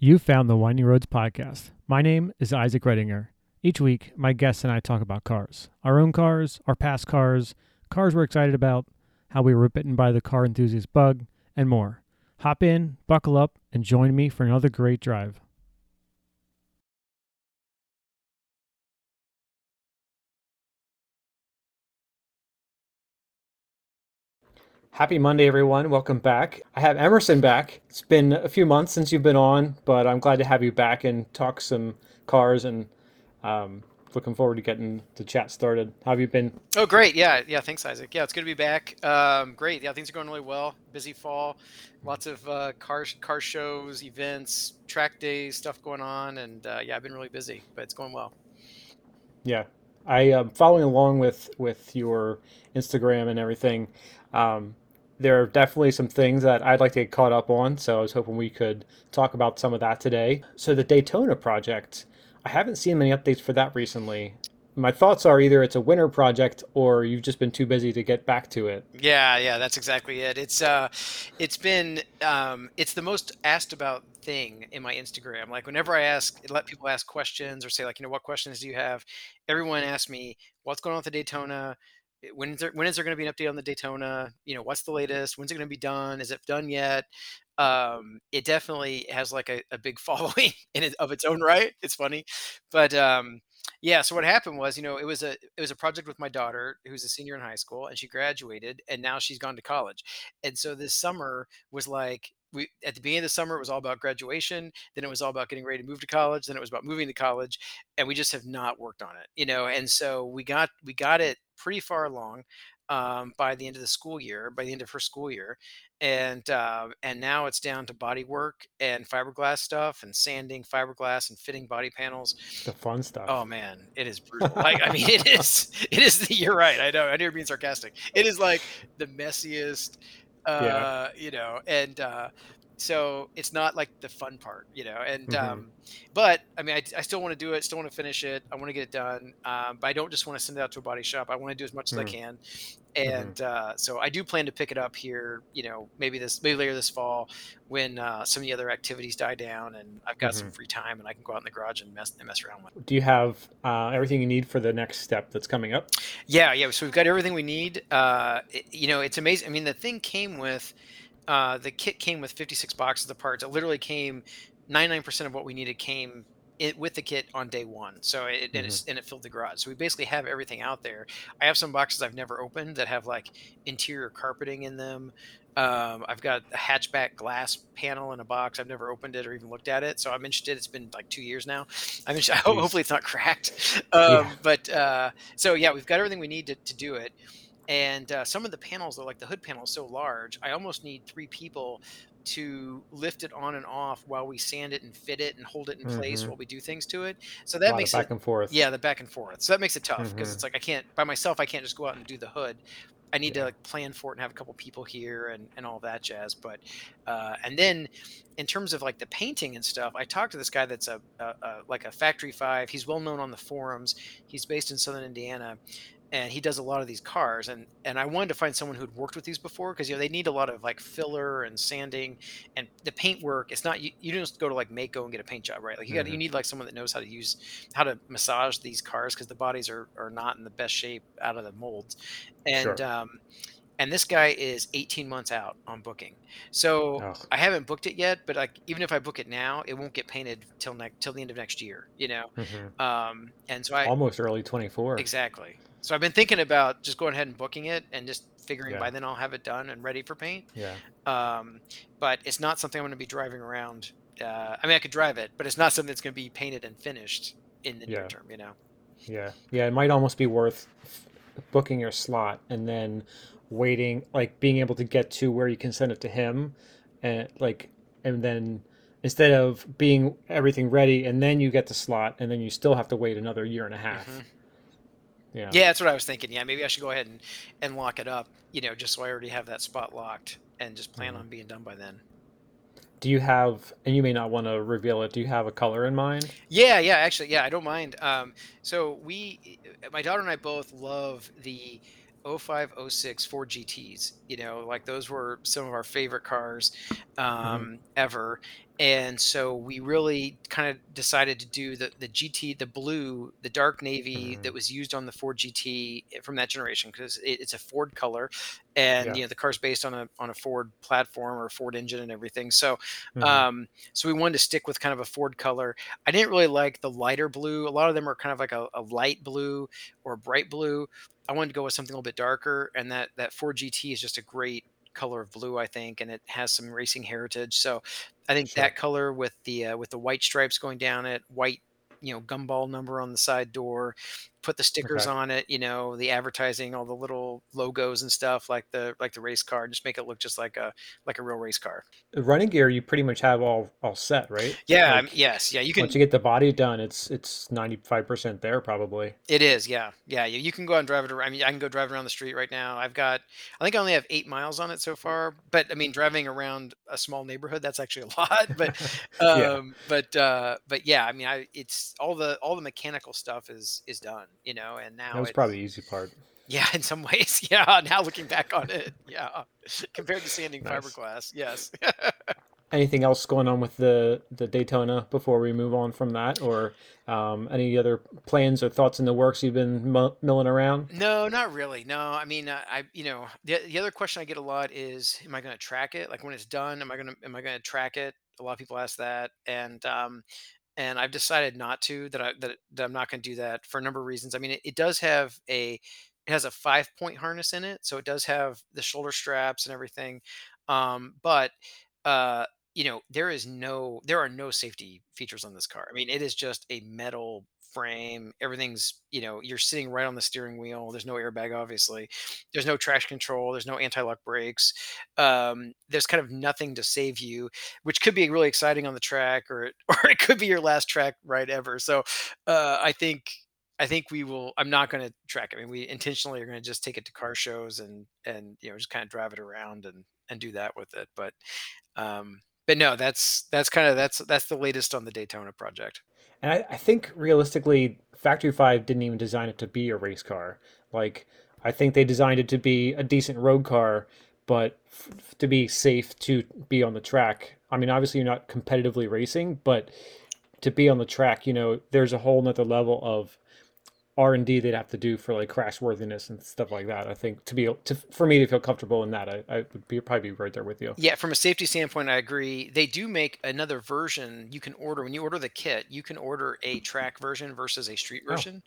You found the Winding Roads podcast. My name is Isaac Redinger. Each week, my guests and I talk about cars our own cars, our past cars, cars we're excited about, how we were bitten by the car enthusiast bug, and more. Hop in, buckle up, and join me for another great drive. Happy Monday, everyone. Welcome back. I have Emerson back. It's been a few months since you've been on, but I'm glad to have you back and talk some cars and um, looking forward to getting the chat started. How have you been? Oh, great. Yeah. Yeah. Thanks, Isaac. Yeah, it's good to be back. Um, great. Yeah, things are going really well. Busy fall. Lots of uh, car, car shows, events, track days, stuff going on. And uh, yeah, I've been really busy, but it's going well. Yeah. I am um, following along with, with your Instagram and everything. Um, there are definitely some things that I'd like to get caught up on. So I was hoping we could talk about some of that today. So the Daytona project, I haven't seen many updates for that recently. My thoughts are either it's a winter project or you've just been too busy to get back to it. Yeah, yeah, that's exactly it. It's uh, it's been um, it's the most asked about thing in my Instagram. Like whenever I ask, let people ask questions or say like, you know, what questions do you have? Everyone asks me what's going on with the Daytona when is there when is there going to be an update on the Daytona? You know, what's the latest? When's it going to be done? Is it done yet? Um, it definitely has like a, a big following in it of its own right. It's funny, but um, yeah. So what happened was, you know, it was a it was a project with my daughter who's a senior in high school, and she graduated, and now she's gone to college. And so this summer was like we at the beginning of the summer it was all about graduation then it was all about getting ready to move to college then it was about moving to college and we just have not worked on it you know and so we got we got it pretty far along um, by the end of the school year by the end of her school year and uh, and now it's down to body work and fiberglass stuff and sanding fiberglass and fitting body panels. The fun stuff. oh man it is brutal like i mean it is it is the, you're right i know i know you're being sarcastic it is like the messiest uh, yeah. you know, and uh, so it's not like the fun part, you know. And mm-hmm. um, but I mean, I, I still want to do it, still want to finish it. I want to get it done, um, but I don't just want to send it out to a body shop. I want to do as much mm-hmm. as I mm. can, and mm-hmm. uh, so I do plan to pick it up here. You know, maybe this maybe later this fall when uh, some of the other activities die down and I've got some mm-hmm. free time and I can go out in the garage and mess and mess around with. Do you have uh, everything you need for the next step that's coming up? Yeah, yeah. So we've got everything we need. Uh, it, you know, it's amazing. I mean, the thing came with uh, the kit came with 56 boxes of parts. It literally came 99% of what we needed came it, with the kit on day one. So it, mm-hmm. and, and, it filled the garage. So we basically have everything out there. I have some boxes I've never opened that have like interior carpeting in them. Um, I've got a hatchback glass panel in a box. I've never opened it or even looked at it, so I'm interested. It's been like two years now. I'm interested. Hopefully, it's not cracked. Um, yeah. But uh, so yeah, we've got everything we need to, to do it and uh, some of the panels, are like the hood panel, is so large. I almost need three people to lift it on and off while we sand it and fit it and hold it in place mm-hmm. while we do things to it. So that makes it back it and forth. Yeah, the back and forth. So that makes it tough because mm-hmm. it's like I can't by myself. I can't just go out and do the hood. I need yeah. to like plan for it and have a couple people here and, and all that jazz. But uh, and then in terms of like the painting and stuff, I talked to this guy that's a, a, a like a factory five. He's well known on the forums. He's based in Southern Indiana, and he does a lot of these cars and and i wanted to find someone who'd worked with these before because you know they need a lot of like filler and sanding and the paint work it's not you, you don't just go to like Maaco and get a paint job right like you got mm-hmm. you need like someone that knows how to use how to massage these cars because the bodies are are not in the best shape out of the molds and sure. um and this guy is 18 months out on booking so oh. i haven't booked it yet but like even if i book it now it won't get painted till next till the end of next year you know mm-hmm. um and so i almost early 24 exactly so I've been thinking about just going ahead and booking it and just figuring yeah. by then I'll have it done and ready for paint. Yeah. Um, but it's not something I'm going to be driving around. Uh, I mean, I could drive it, but it's not something that's going to be painted and finished in the yeah. near term. You know. Yeah. Yeah. It might almost be worth booking your slot and then waiting, like being able to get to where you can send it to him, and like, and then instead of being everything ready and then you get the slot and then you still have to wait another year and a half. Mm-hmm yeah. Yeah, that's what I was thinking. Yeah, maybe I should go ahead and, and lock it up, you know, just so I already have that spot locked and just plan mm-hmm. on being done by then. Do you have, and you may not want to reveal it, do you have a color in mind? Yeah, yeah, actually, yeah, I don't mind. Um, so we, my daughter and I both love the 05, 06 Ford GTs. You know, like those were some of our favorite cars mm-hmm. um, mm-hmm. ever. And so we really kind of decided to do the the GT, the blue, the dark navy hmm that was used on the Ford GT from that generation because it, it's a Ford color, and Yeah. you know the car's based on a on a Ford platform or a Ford engine and everything. So, hmm um, so we wanted to stick with kind of a Ford color. I didn't really like the lighter blue. A lot of them are kind of like a, a light blue or bright blue. I wanted to go with something a little bit darker, and that that Ford GT is just a great color of blue, I think, and it has some racing heritage. So I think Sure. that color with the uh, with the white stripes going down it, white you know gumball number on the side door, put the stickers Okay. on it, you know the advertising, all the little logos and stuff like the like the race car, just make it look just like a like a real race car. The running gear you pretty much have all all set, right? Yeah, Like yes, yeah, you can once you get the body done, it's it's 95% there probably. It is, yeah. Yeah, you you can go out and drive it around I mean, I can go drive around the street right now. I've got I think I only have 8 miles on it so far, but, I mean, driving around a small neighborhood, that's actually a lot, but, Yeah, um, but, uh, but yeah, I mean, I it's all the all the mechanical stuff is is done, you know, and now that was probably the easy part. yeah, in some ways, yeah, now looking back on it, yeah, compared to sanding Nice. fiberglass, yes. Anything else going on with the the Daytona before we move on from that, or um, any other plans or thoughts in the works you've been mu milling around? No, not really. No, I mean, uh, I you know, the the other question I get a lot is, am I going to track it? Like when it's done, am I going to am I going to track it? A lot of people ask that, and um, and I've decided not to. That I that, that I'm not going to do that for a number of reasons. I mean, it, it does have a it has a five point harness in it, so it does have the shoulder straps and everything. Um, but uh, you know, there is no there are no safety features on this car. I mean, it is just a metal frame. Everything's, you know, you're sitting right on the steering wheel. There's no airbag, obviously. There's no traction control. There's no anti-lock brakes. Um, there's kind of nothing to save you, which could be really exciting on the track, or or it could be your last track ride ever. So, uh, I think I think we will. I'm not going to track. I mean, we intentionally are going to just take it to car shows and and you know just kind of drive it around and and do that with it. But um, but no, that's that's kind of that's that's the latest on the Daytona project. And I, I think realistically, Factory Five didn't even design it to be a race car. Like, I think they designed it to be a decent road car, but f to be safe to be on the track. I mean, obviously you're not competitively racing, but to be on the track, you know, there's a whole nother level of R and D they'd have to do for like crash worthiness and stuff like that. I think to be to for me to feel comfortable in that, I, I would be probably be right there with you. Yeah, from a safety standpoint, I agree. They do make another version you can order when you order the kit. You can order a track version versus a street Oh, version.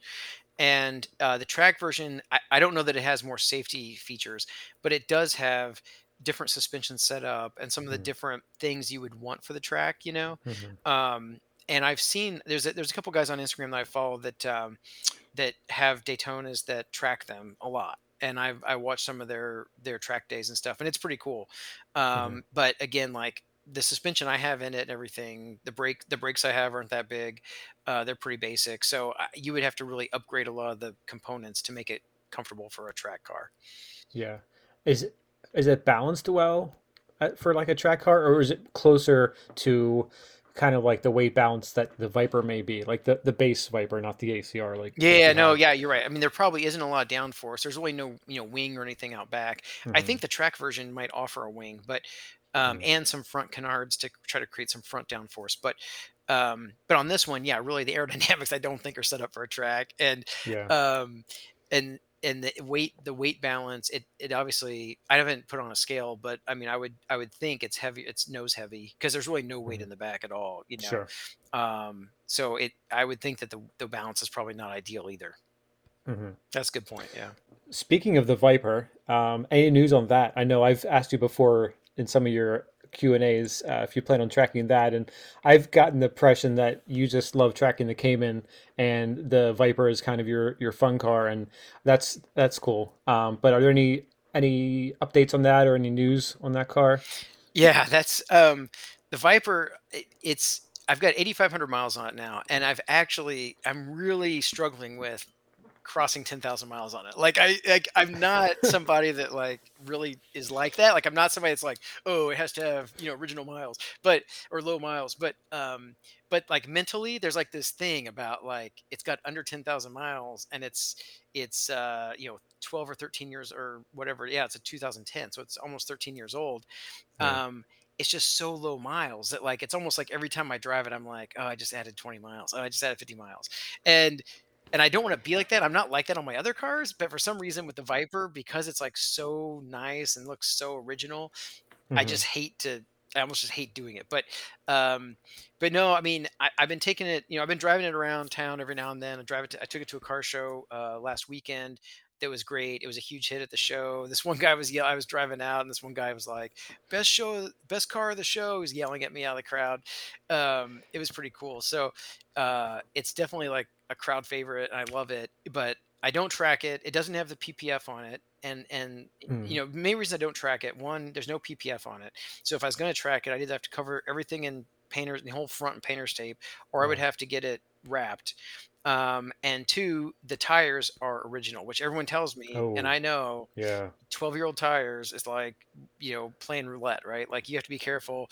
And uh, the track version, I, I don't know that it has more safety features, but it does have different suspension setup and some of the hmm different things you would want for the track. You know, hmm um, and I've seen there's a, there's a couple guys on Instagram that I follow that um, that have Daytonas that track them a lot. And I've I watched some of their their track days and stuff, and it's pretty cool. hmm Um, but again, like the suspension I have in it and everything, the brake the brakes I have aren't that big. Uh, they're pretty basic, so I, you would have to really upgrade a lot of the components to make it comfortable for a track car. Yeah. Is it is it balanced well uh, for like a track car, or is it closer to kind of like the weight balance that the Viper may be, like the the base Viper, not the ACR like Yeah, you no, yeah, you're right. I mean, there probably isn't a lot of downforce. There's really no, you know, wing or anything out back. I hmm think the track version might offer a wing, but um, hmm and some front canards to try to create some front downforce. But um, but on this one, yeah, really the aerodynamics I don't think are set up for a track, and Yeah. um, and and the weight the weight balance it it obviously I haven't put on a scale, but I mean I would I would think it's heavy it's nose heavy because there's really no weight hmm in the back at all, you know. Sure. Um, so it I would think that the the balance is probably not ideal either. hmm That's a good point, yeah. Speaking of the Viper, um, any news on that? I know I've asked you before in some of your Q and A's uh, if you plan on tracking that, and I've gotten the impression that you just love tracking the Cayman, and the Viper is kind of your your fun car, and that's that's cool. Um, but are there any any updates on that or any news on that car? Yeah, that's, um the Viper, it's I've got 8,500 miles on it now, and I've actually I'm really struggling with crossing 10,000 miles on it. Like I like I'm not somebody that like really is like that. Like I'm not somebody that's like, "Oh, it has to have, you know, original miles." But or low miles. But um but like mentally there's like this thing about like it's got under 10,000 miles and it's it's uh you know 12 or 13 years or whatever. Yeah, it's a 2010, so it's almost 13 years old Yeah. um, it's just so low miles that like it's almost like every time I drive it, I'm like, oh, I just added 20 miles. Oh, I just added 50 miles. And and I don't want to be like that. I'm not like that on my other cars, but for some reason with the Viper, because it's like so nice and looks so original, I hmm just hate to I almost just hate doing it. But um but no, I mean I, I've been taking it, you know, I've been driving it around town every now and then. I drive it to, I took it to a car show uh last weekend. That was great. It was a huge hit at the show. This one guy was yelling. I was driving out, and this one guy was like, "Best show, best car of the show." He's yelling at me out of the crowd. Um, it was pretty cool. So uh, it's definitely like a crowd favorite. And I love it, but I don't track it. It doesn't have the PPF on it, and and mm you know, main reason I don't track it. One, there's no PPF on it. So if I was going to track it, I'd either have to cover everything in painters, the whole front in painter's tape, or I would have to get it wrapped. Um, and two, the tires are original, which everyone tells me, and oh, I know yeah. 12 year old tires is like, you know, playing roulette, right? Like you have to be careful.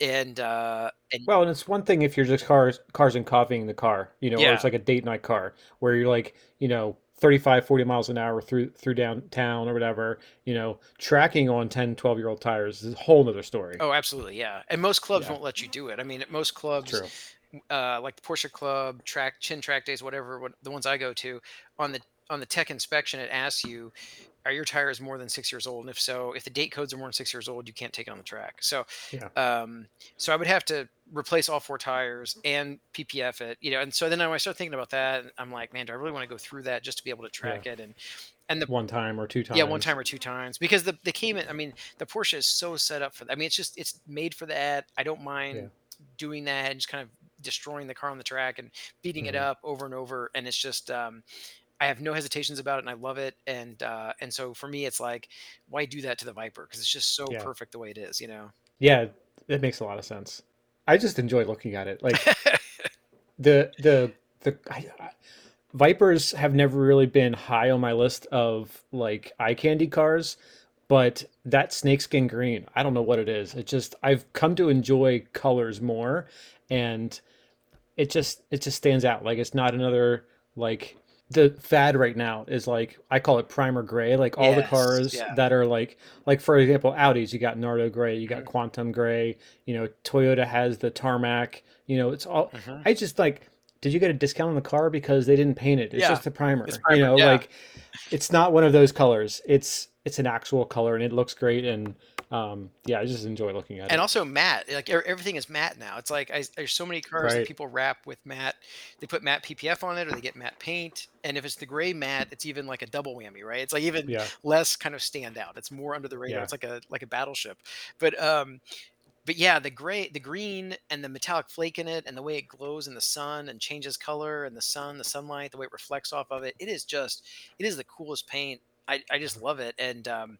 And, uh, and Well, and it's one thing if you're just cars cars and copying the car, you know, or yeah, it's like a date night car where you're like, you know, 35, 40 miles an hour through through downtown or whatever, you know, tracking on 10, 12 year old tires is a whole nother story. oh, absolutely. Yeah. And most clubs Yeah, won't let you do it. I mean, at most it's clubs, true. Uh, like the Porsche Club, track, chin track days, whatever, what, the ones I go to on the, on the tech inspection, it asks you, are your tires more than six years old? And if so, if the date codes are more than six years old, you can't take it on the track. So Yeah, Um, so I would have to replace all 4 tires and PPF it, you know, and so then I start thinking about that, I'm like, "Man, do I really wanna go through that just to be able to yeah. track it?" And and the One time or two times, yeah, 1 time or 2 times because the the Cayman I mean, the Porsche is so set up for that. I mean, it's just it's made for that. I don't Yeah. mind doing that and just kind of destroying the car on the track and beating it hmm up over and over, and it's just, um, I have no hesitations about it, and I love it, and, uh, and so for me, it's like, why do that to the Viper? Because it's just so Yeah. perfect the way it is, you know? Yeah, it makes a lot of sense. I just enjoy looking at it. Like the the the I, I- Vipers have never really been high on my list of like eye candy cars, but that snakeskin green, I don't know what it is. It just I've come to enjoy colors more and it just it just stands out. Like it's not another like the fad right now is like I call it primer gray. Like all the cars yeah. that are like like for example Audis, you got Nardo gray, you got Mhm, Quantum gray. You know Toyota has the tarmac. You know it's all. mhm. I just like. Did you get a discount on the car because they didn't paint it? It's Yeah, just a it's primer. You know, yeah, like it's not one of those colors. It's it's an actual color and it looks great. And um, yeah, I just enjoy looking at and it. And also matte, like, everything is matte now. It's like I there's so many cars that people wrap with matte they put matte PPF on it or they get matte paint, and if it's the gray matte, it's even like a double whammy, right? It's like even Yeah. less kind of stand out. It's more under the radar. Yeah. It's like a like a battleship. But, um but yeah, the gray the green and the metallic flake in it and the way it glows in the sun and changes color in the sun, the sunlight, the way it reflects off of it, it is just it is the coolest paint. I, I just love it. And um,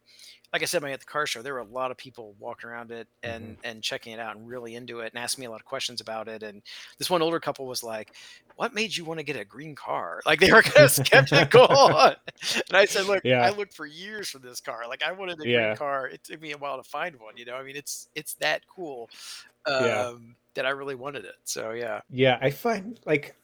like I said, when I at the car show, there were a lot of people walking around it and and checking it out and really into it and asking me a lot of questions about it. And this one older couple was like, "What made you want to get a green car?" Like they were kind of skeptical. and I said, "Look, I looked for years for this car. Like I wanted a green car. It took me a while to find one. You know, I mean, it's it's that cool Yeah. um, that I really wanted it. So yeah, Yeah, I find like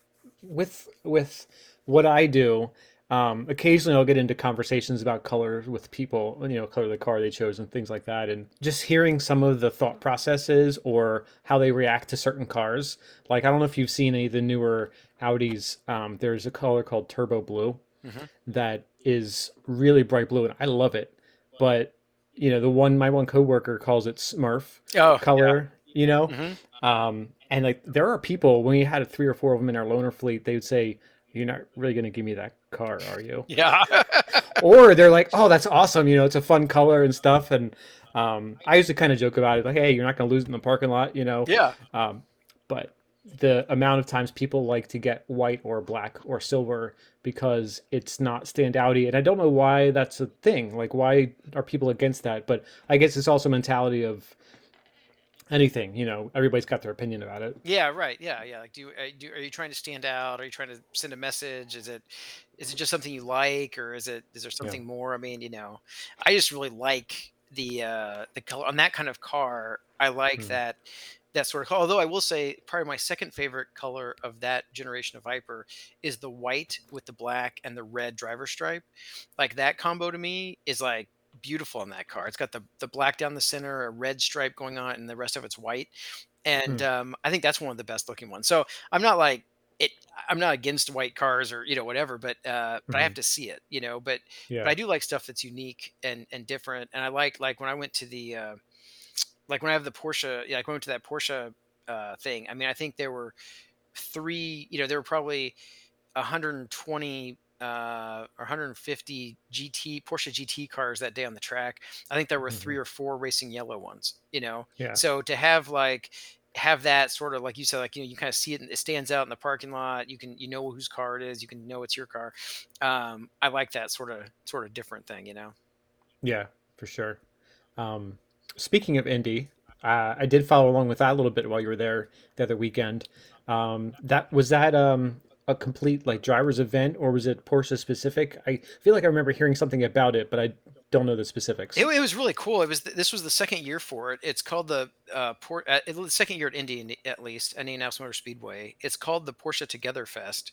with with what I do, um, occasionally I'll get into conversations about color with people, you know, color of the car they chose and things like that, and just hearing some of the thought processes or how they react to certain cars. Like I don't know if you've seen any of the newer Audis. Um, there's a color called Turbo Blue hmm that is really bright blue, and I love it. But you know, the one my one coworker calls it Smurf Oh yeah. color, you know. hmm Um, and like there are people when we had three or four of them in our loaner fleet, they would say, "You're not really going to give me that car, are you?" Yeah. Or they're like, "Oh, that's awesome! You know, it's a fun color and stuff." And um, I used to kind of joke about it, like, "Hey, you're not going to lose it in the parking lot," you know. yeah. Um, but the amount of times people like to get white or black or silver because it's not standouty, and I don't know why that's a thing. Like, why are people against that? But I guess it's also mentality of anything. You know, everybody's got their opinion about it. Yeah, right. Yeah, yeah. Like, do you, uh, do are you trying to stand out? Are you trying to send a message? Is it is it just something you like, or is it is there Yeah. something more? I mean, you know, I just really like the uh the color on that kind of car. I like Mm. that that sort of color. Although I will say, probably my second favorite color of that generation of Viper is the white with the black and the red driver stripe. Like that combo to me is like beautiful on that car. It's got the the black down the center, a red stripe going on, and the rest of it's white. And Hmm. um, I think that's one of the best looking ones. So I'm not like it. I'm not against white cars or you know whatever, but uh, but I have hmm to see it, you know. But but I do like stuff that's unique and and different. And I like like when I went to the uh, like when I have the Porsche, yeah, like when I went to that Porsche uh, thing. I mean, I think there were three. You know, there were probably 120 uh, or 150 GT Porsche GT cars that day on the track. I think there were hmm three or four racing yellow ones. You know, Yeah. so to have like have that sort of like you said, like you know, you kind of see it, it stands out in the parking lot. You can you know whose car it is. You can know it's your car. Um, I like that sort of sort of different thing. You know. Yeah, for sure. Um, speaking of Indy, uh, I did follow along with that a little bit while you were there the other weekend. Um, that was that um, a complete like drivers event or was it Porsche specific? I feel like I remember hearing something about it, but I don't know the specifics. it was really cool. It was this was the second year for it. It's called the uh, Port. Uh, the second year at Indy, at least, Indianapolis Motor Speedway. It's called the Porsche Together Fest,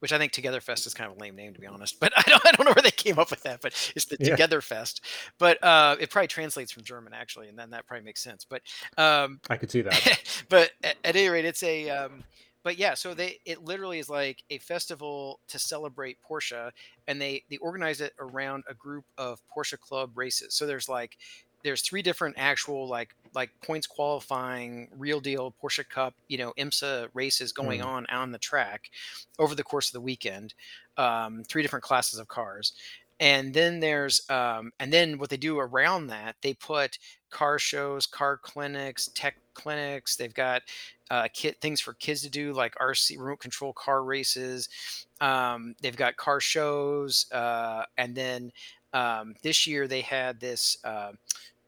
which I think Together Fest is kind of a lame name to be honest. But I don't, I don't know where they came up with that. But it's the Yeah, Together Fest. But uh, it probably translates from German actually, and then that probably makes sense. But um, I could see that. but at, at any rate, it's a. Um, but yeah, so they it literally is like a festival to celebrate Porsche, and they they organize it around a group of Porsche Club races. So there's like there's three different actual like like points qualifying real deal Porsche Cup you know IMSA races going Mm, on on the track over the course of the weekend. Um, three different classes of cars, and then there's um, and then what they do around that they put car shows, car clinics, tech clinics. They've got uh, kit things for kids to do like RC remote control car races. Um, they've got car shows, uh, and then um, this year they had this. Uh,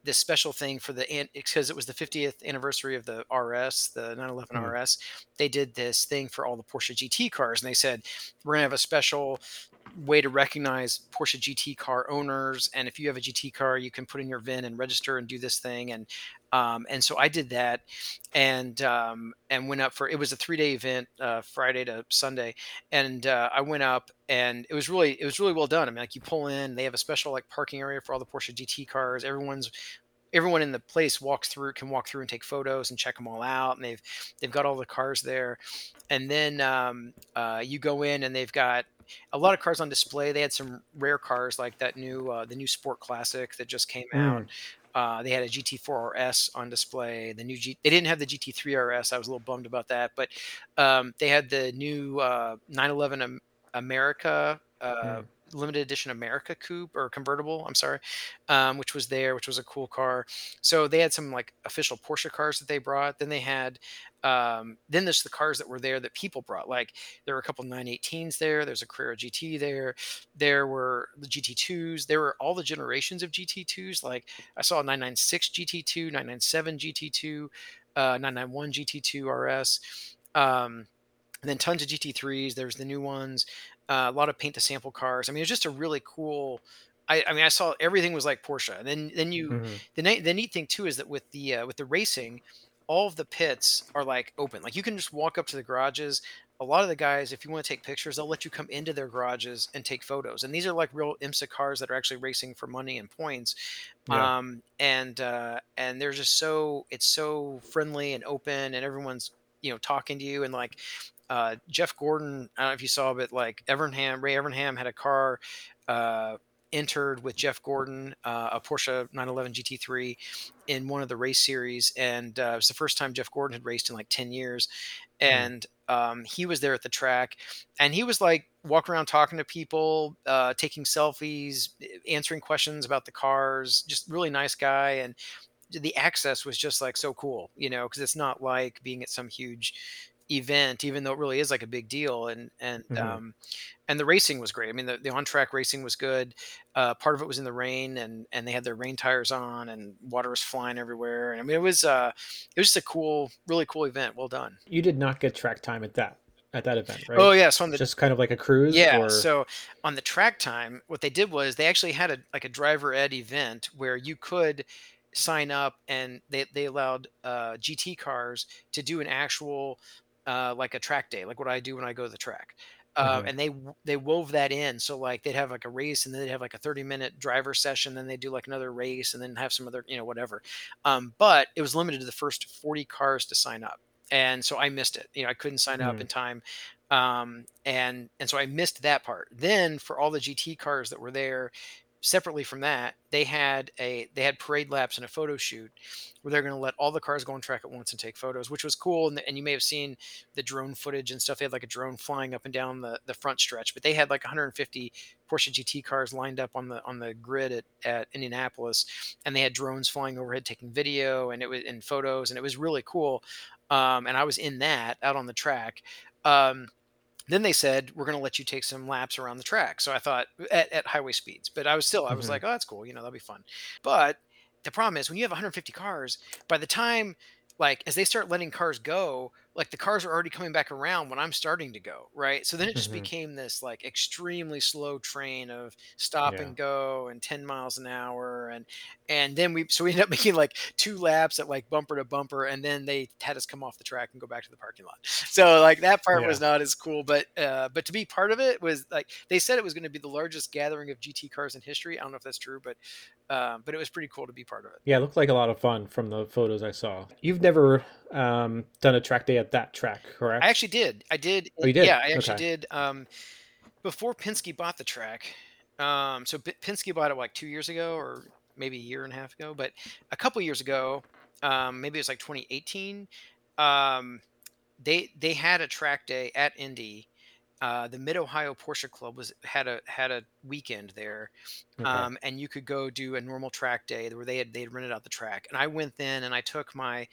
this special thing for the because it was the 50th anniversary of the RS, the 911 mm, RS. They did this thing for all the Porsche GT cars, and they said we're gonna have a special way to recognize Porsche GT car owners. And if you have a GT car, you can put in your VIN and register and do this thing. And um, and so I did that, and um, and went up for it was a three day event, uh, Friday to Sunday, and uh, I went up and it was really it was really well done. I mean, like you pull in, they have a special like parking area for all the Porsche GT cars. Everyone's everyone in the place walks through can walk through and take photos and check them all out and they've they've got all the cars there and then um, uh, you go in and they've got a lot of cars on display they had some rare cars like that new uh, the new sport classic that just came out mm, uh, they had a GT4 RS on display. The new G, they didn't have the GT3 RS. I was a little bummed about that, but um, they had the new uh, 911 Am- America uh, mm, limited edition America coupe or convertible. I'm sorry, um, which was there, which was a cool car. So they had some like official Porsche cars that they brought. Then they had um, then there's the cars that were there that people brought. Like there were a couple 918s there. There's a Carrera GT there. There were the GT2s. There were all the generations of GT2s. Like I saw a 996 GT2, 997 GT2, uh, 991 GT2 RS. Um, and then tons of GT3s. There's the new ones. Uh, a lot of paint to sample cars. I mean, it's just a really cool. I, I mean, I saw everything was like Porsche. And then then you mm, the neat the neat thing too is that with the uh, with the racing, all of the pits are like open. Like you can just walk up to the garages. A lot of the guys, if you want to take pictures, they'll let you come into their garages and take photos. And these are like real IMSA cars that are actually racing for money and points. yeah. Um, and uh, and they're just so it's so friendly and open, and everyone's you know talking to you and like uh, Jeff Gordon. I don't know if you saw, but like Evernham, Ray Evernham had a car uh, entered with Jeff Gordon, uh, a Porsche 911 GT3 in one of the race series, and uh, it was the first time Jeff Gordon had raced in like 10 years, Mm, and um, he was there at the track, and he was like walking around talking to people, uh, taking selfies, answering questions about the cars. Just really nice guy, and the access was just like so cool, you know, because it's not like being at some huge event, even though it really is like a big deal. And and mhm. um, and the racing was great. I mean, the, the on track racing was good. Uh, part of it was in the rain, and and they had their rain tires on, and water was flying everywhere. And I mean, it was uh, it was just a cool, really cool event. Well done. You did not get track time at that at that event, right? Oh yeah, so on the Just kind of like a cruise yeah, or so on the track time, what they did was they actually had a like a driver ed event where you could sign up and they they allowed uh, GT cars to do an actual uh, like a track day, like what I do when I go to the track. uh, hmm and they they wove that in. So like they'd have like a race, and then they'd have like a thirty minute driver session, then they do like another race, and then have some other you know whatever. Um, but it was limited to the first forty cars to sign up, and so I missed it. You know, I couldn't sign up Mm, in time, um, and and so I missed that part. Then for all the GT cars that were there, separately from that, they had a they had parade laps and a photo shoot where they're going to let all the cars go on track at once and take photos, which was cool. And, and you may have seen the drone footage and stuff. They had like a drone flying up and down the, the front stretch, but they had like 150 Porsche GT cars lined up on the on the grid at, at Indianapolis, and they had drones flying overhead taking video and it was in photos, and it was really cool. Um, and I was in that out on the track. Um, then they said we're going to let you take some laps around the track. So I thought at, at highway speeds, but I was still I was hmm like, oh, that's cool. You know, that'll be fun. But the problem is when you have 150 cars, by the time like as they start letting cars go, like the cars are already coming back around when I'm starting to go, right? So then it just hmm became this like extremely slow train of stop Yeah. and go and 10 miles an hour and and then we so we ended up making like two laps at like bumper to bumper and then they had us come off the track and go back to the parking lot. So like that part was not as cool, but uh but to be part of it was like they said it was going to be the largest gathering of GT cars in history. I don't know if that's true, but um, but it was pretty cool to be part of it. Yeah, it looked like a lot of fun from the photos I saw. You've never um, done a track day at that track, correct? I actually did. I did. Oh, you Yeah. I actually Okay. did. Um, before Penske bought the track. Um, so P- Penske bought it like two years ago, or maybe a year and a half ago. But a couple years ago, um, maybe it was like 2018. Um, they they had a track day at Indy. Uh, the Mid Ohio Porsche Club was had a had a weekend there, Okay. um, and you could go do a normal track day where they had they had rented out the track. And I went then and I took my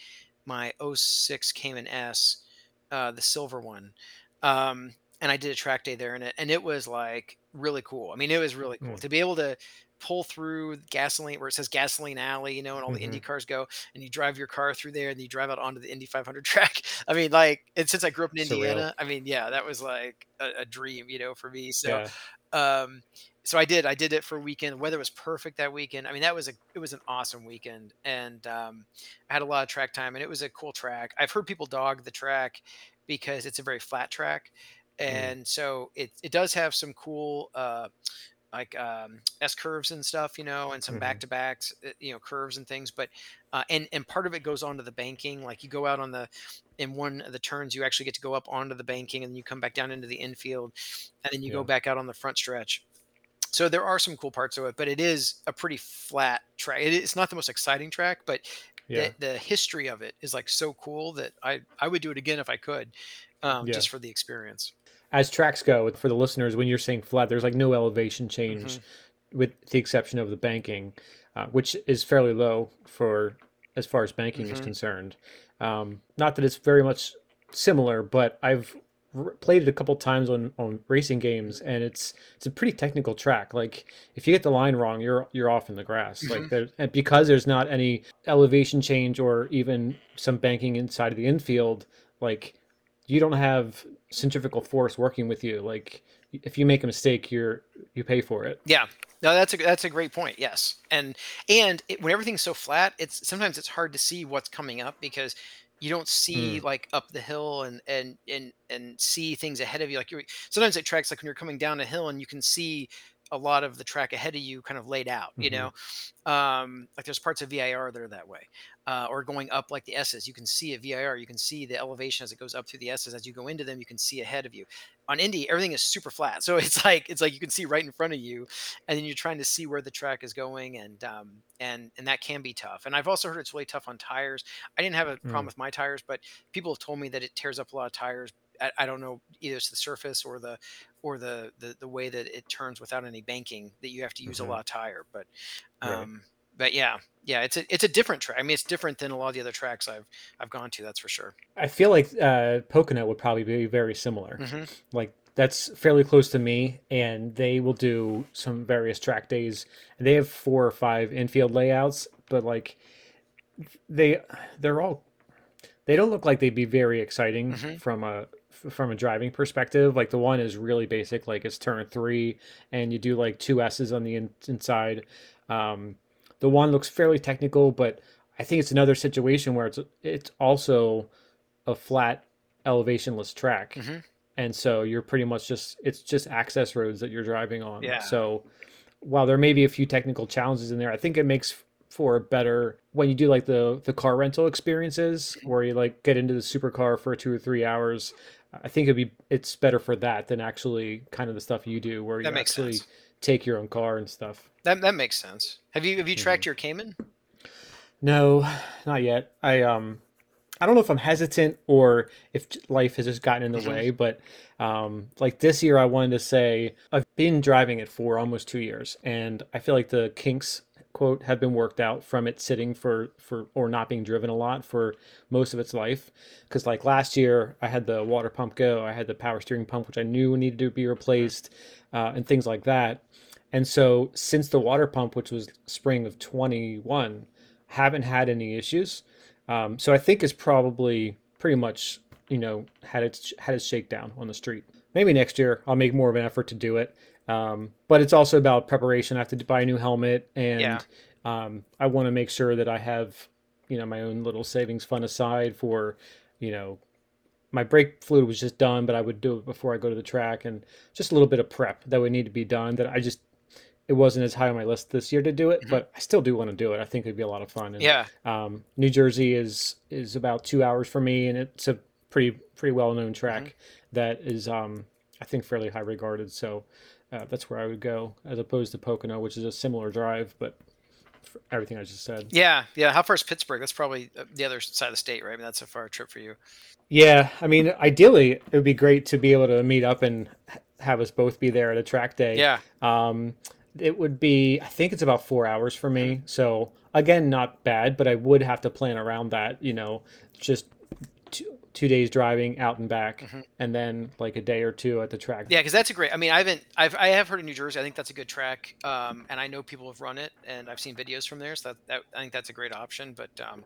my '06 Cayman S, uh, the silver one, um, and I did a track day there in it, and it was like really cool. I mean, it was really cool Mm, to be able to pull through gasoline where it says gasoline alley, you know, and all the Indy hmm cars go, and you drive your car through there, and you drive out onto the Indy 500 track. I mean, like, and since I grew up in Surreal. Indiana, I mean, yeah, that was like a, a dream, you know, for me. So, Yeah. um, so I did, I did it for a weekend. Weather was perfect that weekend. I mean, that was a, it was an awesome weekend, and um, I had a lot of track time, and it was a cool track. I've heard people dog the track because it's a very flat track, Mm, and so it it does have some cool. Uh, like um, S curves and stuff, you know, and some back hmm to backs, uh, you know, curves and things. But uh, and and part of it goes onto the banking. Like you go out on the in one of the turns, you actually get to go up onto the banking, and then you come back down into the infield, and then you go back out on the front stretch. So there are some cool parts of it, but it is a pretty flat track. It, it's not the most exciting track, but the the history of it is like so cool that I I would do it again if I could, um, Yeah. just for the experience. As tracks go, for the listeners, when you're saying flat, there's like no elevation change, with the exception of the banking, uh, which is fairly low for as far as banking is hmm concerned. Um, not that it's very much similar, but I've r- played it a couple times on on racing games, and it's it's a pretty technical track. Like if you get the line wrong, you're you're off in the grass. hmm Like there, and because there's not any elevation change or even some banking inside of the infield, like you don't have centrifugal force working with you. Like if you make a mistake, you're you pay for it. Yeah. No, that's a that's a great point. Yes, and and it, when everything's so flat, it's sometimes it's hard to see what's coming up because you don't see Mm, like up the hill and and and and see things ahead of you. Like you're sometimes it tracks like when you're coming down a hill and you can see a lot of the track ahead of you kind of laid out. You hmm know, um, like there's parts of VIR that are that way, uh, or going up like the S's. You can see a VIR. You can see the elevation as it goes up through the S's. As you go into them, you can see ahead of you. On Indy, everything is super flat, so it's like it's like you can see right in front of you, and then you're trying to see where the track is going, and um, and and that can be tough. And I've also heard it's really tough on tires. I didn't have a problem mm, with my tires, but people have told me that it tears up a lot of tires. I, don't know either it's the surface or the or the, the the way that it turns without any banking that you have to use a hmm lot of tire. But Right. um, but yeah, yeah, it's a it's a different track. I mean, it's different than a lot of the other tracks I've I've gone to. That's for sure. I feel like uh, Pocono would probably be very similar. hmm Like that's fairly close to me, and they will do some various track days. They have four or five infield layouts, but like they they're all they don't look like they'd be very exciting hmm from a from a driving perspective. Like the one is really basic, like it's turn three, and you do like two S's on the in, inside. Um, the one looks fairly technical, but I think it's another situation where it's it's also a flat elevationless track. hmm and so you're pretty much just it's just access roads that you're driving on. Yeah. So while there may be a few technical challenges in there, I think it makes for a better when you do like the the car rental experiences where you like get into the supercar for two or three hours. I think it'd be it's better for that than actually kind of the stuff you do where you That makes actually sense. Take your own car and stuff. That that makes sense. Have you have you tracked your Cayman? No, not yet. I um I don't know if I'm hesitant or if life has just gotten in the Mhm. way, but um like this year I wanted to say I've been driving it for almost 2 years and I feel like the kinks quote have been worked out from it sitting for for or not being driven a lot for most of its life because like last year I had the water pump go, I had the power steering pump which I knew needed to be replaced uh, and things like that. And so since the water pump which was spring of 21 haven't had any issues. Um, so I think it's probably pretty much, you know, had its had its shakedown on the street. Maybe next year I'll make more of an effort to do it. Um, but it's also about preparation. I have to buy a new helmet, Yeah. and um, I want to make sure that I have, you know, my own little savings fund aside for, you know, my brake fluid was just done, but I would do it before I go to the track, and just a little bit of prep that would need to be done. That I just it wasn't as high on my list this year to do it, Mhm. but I still do want to do it. I think it'd be a lot of fun. And Yeah. um, New Jersey is is about two hours for me, and it's a pretty pretty well known track that is um, I think fairly high regarded. So uh, that's where I would go, as opposed to Pocono, which is a similar drive, but everything I just said. Yeah. Yeah. How far is Pittsburgh? That's probably uh, the other side of the state, right? I mean, that's a far trip for you. Yeah, I mean, ideally, it would be great to be able to meet up and have us both be there at a track day. Yeah. Um, it would be, I think it's about four hours for me. So again, not bad, but I would have to plan around that, you know, just two, two days driving out and back, Mhm. and then like a day or two at the track. Yeah, because that's a great. I mean, I haven't. I've I have heard of New Jersey. I think that's a good track, um, and I know people have run it, and I've seen videos from there. So that, that I think that's a great option. But um,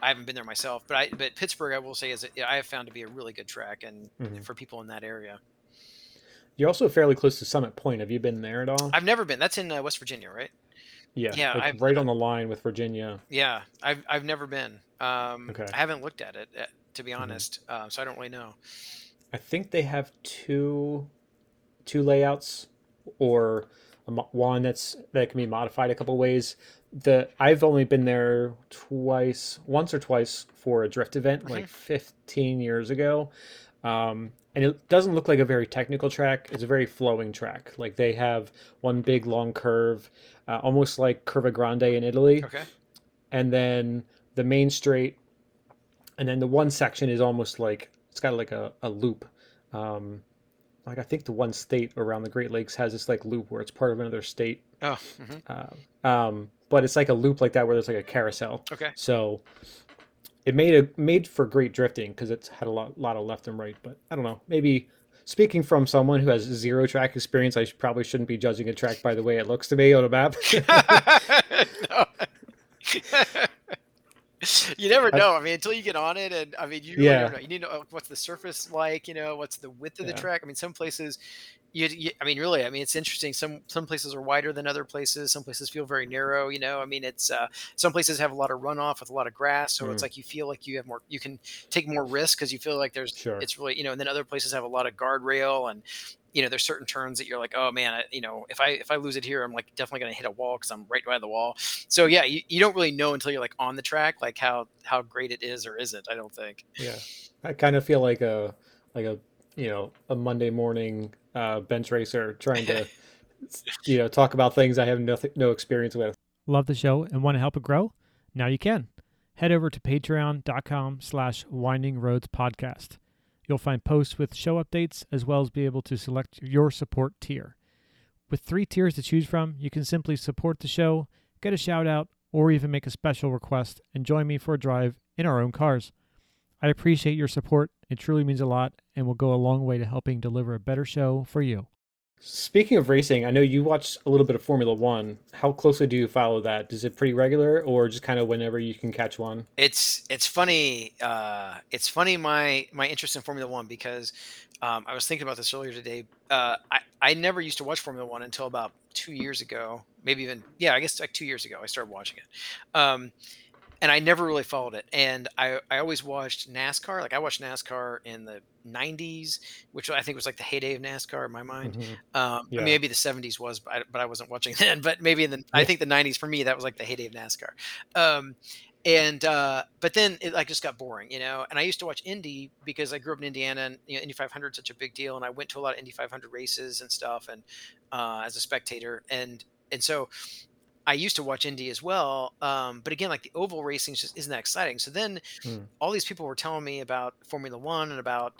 I haven't been there myself. But I but Pittsburgh, I will say, is a, I have found to be a really good track, and Mhm. for people in that area. You're also fairly close to Summit Point. Have you been there at all? I've never been. That's in uh, West Virginia, right? yeah, yeah, like I've- right on the line with Virginia. Yeah, I've I've never been. Um, Okay. I haven't looked at it uh, to be Mhm. honest, uh, so I don't really know. I think they have two two layouts or one that's that can be modified a couple ways. The I've only been there twice, once or twice for a drift event like 15 years ago. Um, and it doesn't look like a very technical track. It's a very flowing track. Like they have one big long curve, uh, almost like Curva Grande in Italy Okay. and then the main straight and then the one section is almost like it's got like a, a loop um like i think the one state around the great lakes has this like loop where it's part of another state Oh. mhm. uh, um but it's like a loop like that where there's like a carousel Okay. so it made a made for great drifting because it's had a lot, lot of left and right but i don't know maybe speaking from someone who has zero track experience i probably shouldn't be judging a track by the way it looks to me on a map No. you never know. I mean, until you get on it, and I mean, you really Yeah. don't know. You need to know what's the surface like. You know, what's the width of the Yeah. track. I mean, some places, you, you. I mean, really. I mean, it's interesting. Some some places are wider than other places. Some places feel very narrow. You know, I mean, it's uh, some places have a lot of runoff with a lot of grass, so it's Mm. like you feel like you have more. You can take more risk because you feel like there's. Sure. It's really you know, and then other places have a lot of guardrail and you know, there's certain turns that you're like, oh man, I, you know, if I if I lose it here, I'm like definitely gonna hit a wall because I'm right by the wall. So yeah, you, you don't really know until you're like on the track, like how how great it is or isn't. I don't think. Yeah, I kind of feel like a like a you know a Monday morning uh, bench racer trying to you know talk about things I have nothing no experience with. Love the show and want to help it grow? Now you can. Head over to patreon.com slash winding roads podcast. You'll find posts with show updates as well as be able to select your support tier. With three tiers to choose from, you can simply support the show, get a shout out, or even make a special request and join me for a drive in our own cars. I appreciate your support. It truly means a lot and will go a long way to helping deliver a better show for you. Speaking of racing, I know you watch a little bit of Formula One. How closely do you follow that? Is it pretty regular, or just kind of whenever you can catch one? It's it's funny. Uh, it's funny my my interest in Formula One because um, I was thinking about this earlier today. Uh, I I never used to watch Formula One until about two years ago, maybe even yeah, I guess like two years ago I started watching it. Um, and I never really followed it. And I, I always watched NASCAR. Like I watched NASCAR in the 90s, which I think was like the heyday of NASCAR in my mind. hmm Um, Yeah. maybe the 70s was, but I, but I wasn't watching then. But maybe in the, I think the 90s for me, that was like the heyday of NASCAR. Um, and uh, but then it like just got boring, you know. And I used to watch Indy because I grew up in Indiana, and you know, Indy 500 is such a big deal, and I went to a lot of Indy 500 races and stuff, and uh, as a spectator, and and so I used to watch Indy as well. Um, but again, like the oval racing just isn't that exciting. So then Mm. all these people were telling me about Formula One and about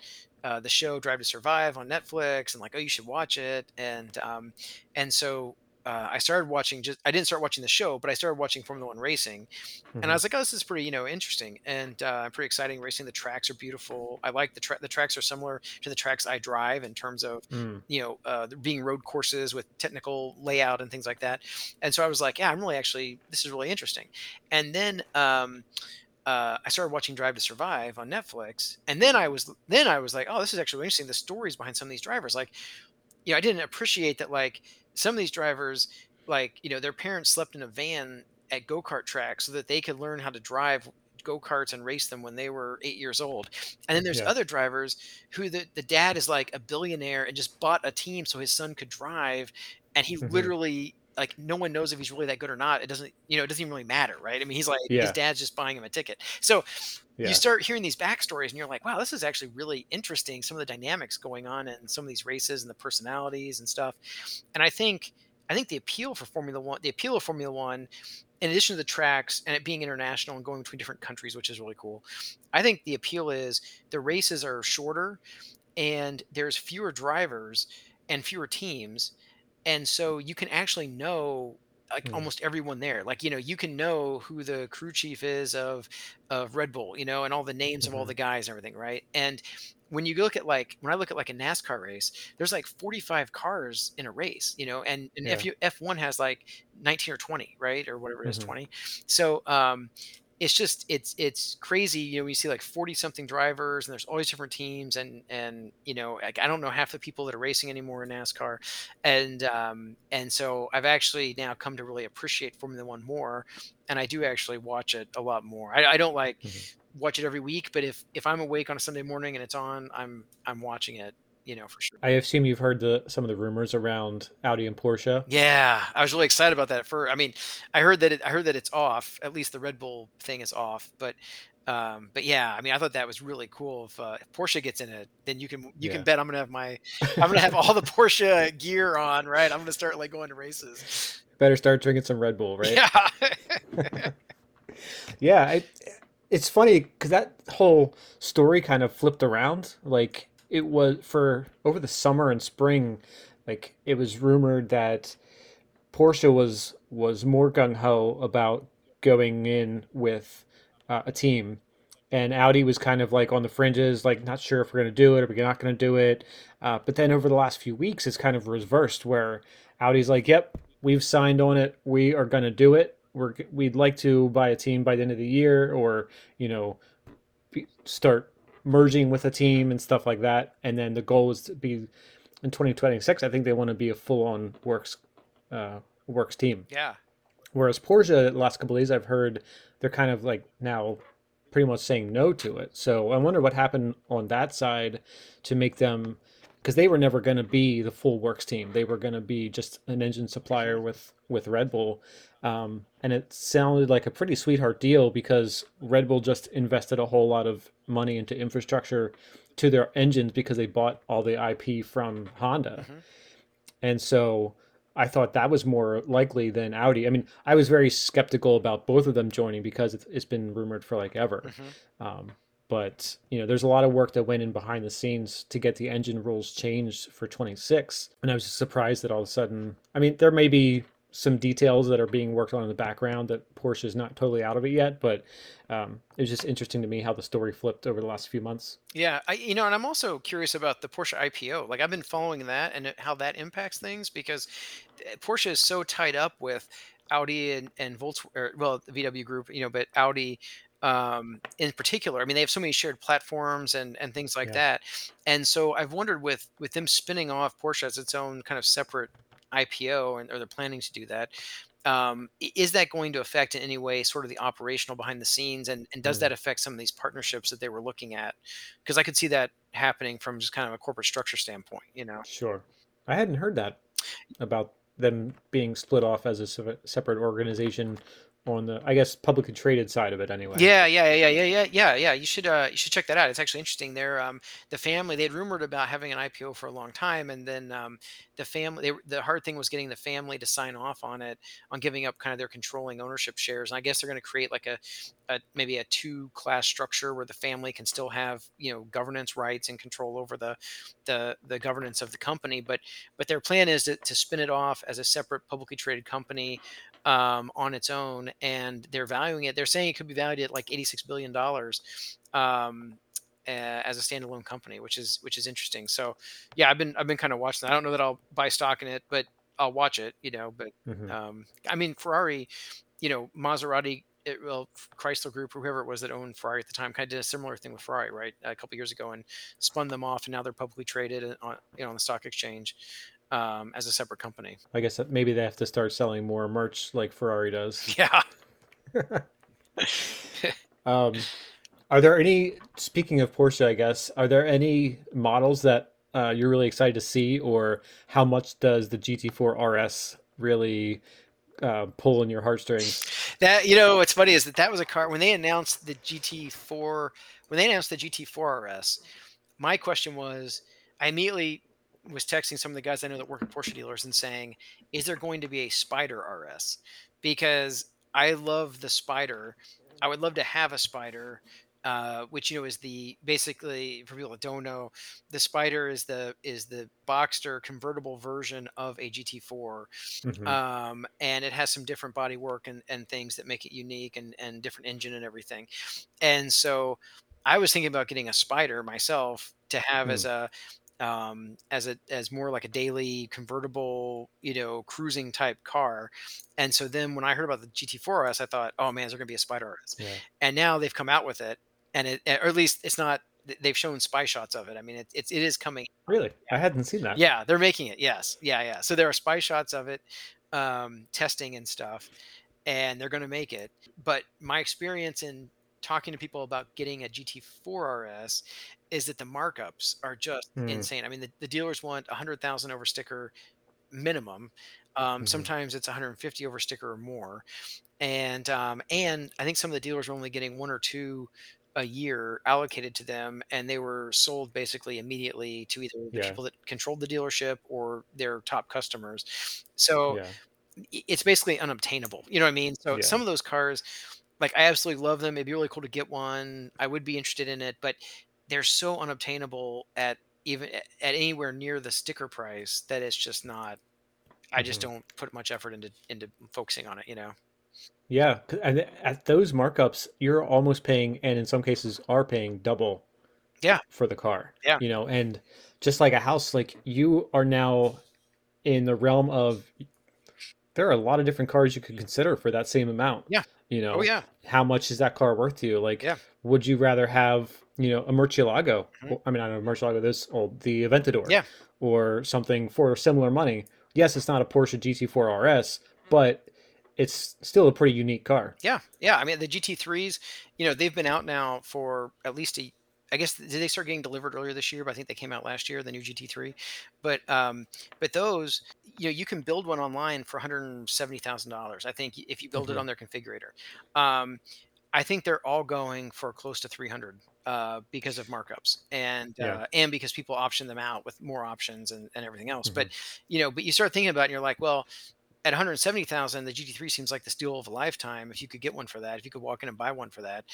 uh, the show Drive to Survive on Netflix, and like, oh, you should watch it. And um, and so uh, I started watching. Just I didn't start watching the show, but I started watching Formula One racing, and I hmm was like, oh, this is pretty, you know, interesting and uh, pretty exciting. Racing the tracks are beautiful. I like the tra- the tracks are similar to the tracks I drive in terms of Mm. you know, uh, being road courses with technical layout and things like that. And so I was like, yeah, I'm really actually, this is really interesting. And then um, uh, I started watching Drive to Survive on Netflix, and then I was, then I was like, oh, this is actually interesting. The stories behind some of these drivers, like, you know, I didn't appreciate that, like, some of these drivers, like, you know, their parents slept in a van at go kart tracks so that they could learn how to drive go karts and race them when they were eight years old. And then there's Yeah. other drivers who the, the dad is like a billionaire and just bought a team so his son could drive. And he hmm literally, like, no one knows if he's really that good or not. It doesn't, you know, it doesn't even really matter, right? I mean, he's like, his dad's just buying him a ticket. So you start hearing these backstories and you're like, wow, this is actually really interesting. Some of the dynamics going on in some of these races and the personalities and stuff. And I think I think the appeal for Formula One, the appeal of Formula One, in addition to the tracks and it being international and going between different countries, which is really cool. I think the appeal is the races are shorter and there's fewer drivers and fewer teams. And so you can actually know like Mm. almost everyone there. Like, you know, you can know who the crew chief is of of Red Bull, you know, and all the names of all hmm the guys and everything, right? And when you look at like when I look at like a NASCAR race, there's like 45 cars in a race, you know, and and Yeah. F F1 has like 19 or 20, right? Or whatever it is, hmm 20. So um it's just it's it's crazy, you know, you see like 40 something drivers and there's these different teams and and you know, like I don't know half the people that are racing anymore in NASCAR. And um and so I've actually now come to really appreciate Formula 1 more and I do actually watch it a lot more. I, I don't like hmm watch it every week, but if if I'm awake on a Sunday morning and it's on, I'm I'm watching it, you know, for sure. I assume you've heard the some of the rumors around Audi and Porsche. Yeah, I was really excited about that. For I mean, I heard that it, I heard that it's off. At least the Red Bull thing is off. But um, but yeah, I mean, I thought that was really cool. If, uh, if Porsche gets in it, then you can you can bet I'm gonna have my I'm gonna have all the Porsche gear on. Right, I'm gonna start like going to races. Better start drinking some Red Bull, right? Yeah. Yeah, I, it's funny because that whole story kind of flipped around. Like it was for over the summer and spring, like it was rumored that Porsche was was more gung ho about going in with uh, a team, and Audi was kind of like on the fringes, like not sure if we're going to do it or we're not going to do it. Uh, but then over the last few weeks, it's kind of reversed where Audi's like, "Yep, we've signed on it. We are going to do it. We're we'd like to buy a team by the end of the year, or you know, start merging with a team and stuff like that. And then the goal is to be in 2026. I think they want to be a full on works uh, works team. yeah. Whereas Porsche, the last couple of days, I've heard they're kind of like now pretty much saying no to it. So I wonder what happened on that side to make them, because they were never going to be the full works team. They were going to be just an engine supplier with with Red Bull. Um, and it sounded like a pretty sweetheart deal because Red Bull just invested a whole lot of money into infrastructure to their engines because they bought all the IP from Honda. hmm And so I thought that was more likely than Audi. I mean, I was very skeptical about both of them joining because it's, it's been rumored for like ever. hmm Um, but you know, there's a lot of work that went in behind the scenes to get the engine rules changed for 26. And I was just surprised that all of a sudden, I mean, there may be some details that are being worked on in the background that Porsche is not totally out of it yet, but um, it was just interesting to me how the story flipped over the last few months. Yeah, I, you know, and I'm also curious about the Porsche IPO. Like I've been following that and how that impacts things because uh, Porsche is so tied up with Audi and and Volts, or, well, the VW Group, you know, but Audi um, in particular. I mean, they have so many shared platforms and and things like Yeah. that. And so I've wondered with with them spinning off Porsche as its own kind of separate IPO, and or they're planning to do that. um, is that going to affect in any way sort of the operational behind the scenes and, and does Mm. that affect some of these partnerships that they were looking at because i could see that happening from just kind of a corporate structure standpoint you know Sure. I hadn't heard that about them being split off as a separate organization on the, I guess, publicly traded side of it anyway. Yeah, yeah, yeah, yeah, yeah, yeah, yeah. You should uh, you should check that out. It's actually interesting. They're um, the family. They had rumored about having an IPO for a long time, and then um, the family. They, the hard thing was getting the family to sign off on it, on giving up kind of their controlling ownership shares. And I guess they're going to create like a, a maybe a two class structure where the family can still have you know governance rights and control over the the the governance of the company. But but their plan is to, to spin it off as a separate publicly traded company um, on its own, and they're valuing it. They're saying it could be valued at like eighty-six billion dollars um, uh, as a standalone company, which is which is interesting. So, yeah, I've been I've been kind of watching that. I don't know that I'll buy stock in it, but I'll watch it. You know, but Mhm. um, I mean, Ferrari, you know, Maserati. It, well, Chrysler Group whoever it was that owned Ferrari at the time kind of did a similar thing with Ferrari, right? A couple years ago, and spun them off, and now they're publicly traded on you know on the stock exchange um, as a separate company. I guess that maybe they have to start selling more merch like Ferrari does. Yeah. Um, are there any, speaking of Porsche, I guess, are there any models that uh, you're really excited to see, or how much does the GT4 RS really uh, pull in your heartstrings? That you know, what's funny is that that was a car when they announced the GT4. When they announced the GT4 RS, my question was, I immediately was texting some of the guys I know that work at Porsche dealers and saying, "Is there going to be a Spider RS?" Because I love the Spider. I would love to have a Spider, uh, which you know is the basically for people that don't know, the Spider is the is the Boxster convertible version of a GT4 Mhm. um, and it has some different body work and, and things that make it unique and, and different engine and everything. And so I was thinking about getting a spider myself to have as a um, as a as more like a daily convertible, you know, cruising type car. And so then when I heard about the GT4S, I thought, oh man, is there gonna be a spider RS? Yeah. And now they've come out with it, and it or at least it's not. They've shown spy shots of it. I mean, it, it's it is coming Really? I hadn't seen that. yeah, they're making it. Yes. Yeah, yeah. So there are spy shots of it, um, testing and stuff, and they're going to make it. But my experience in talking to people about getting a GT4 RS is that the markups are just Hmm. insane. I mean, the, the dealers want 100,000 over sticker minimum. Um, Mhm. Sometimes it's 150 over sticker or more, and um, and I think some of the dealers are only getting one or two a year allocated to them, and they were sold basically immediately to either the Yeah. people that controlled the dealership or their top customers. So Yeah. it's basically unobtainable. You know what I mean? So Yeah. some of those cars, like I absolutely love them. It'd be really cool to get one. I would be interested in it, but they're so unobtainable at even at anywhere near the sticker price that it's just not. I just Mhm. don't put much effort into into focusing on it. You know? Yeah, And at those markups, you're almost paying, and in some cases are paying double Yeah. for the car. Yeah. You know, and just like a house, like you are now in the realm of there are a lot of different cars you could consider for that same amount. Yeah. You know, Oh yeah. how much is that car worth to you? Like, Yeah. would you rather have, you know, a Murcielago? Mhm. I mean, not a Murcielago, this old, the Aventador. Yeah. Or something for similar money. Yes, it's not a Porsche GT4 RS, but it's still a pretty unique car. Yeah, yeah. I mean, the GT3s, you know, they've been out now for at least a. I guess did they start getting delivered earlier this year? But I think they came out last year, the new GT3. But um, but those, you know, you can build one online for one hundred seventy thousand dollars. I think if you build it Mhm. on their configurator. Um, I think they're all going for close to three hundred uh, because of markups and Yeah. uh, and because people option them out with more options and, and everything else. Mhm. But you know, but you start thinking about it and you're like, well, at 170,000, the GT3 seems like the steal of a lifetime. If you could get one for that, if you could walk in and buy one for that,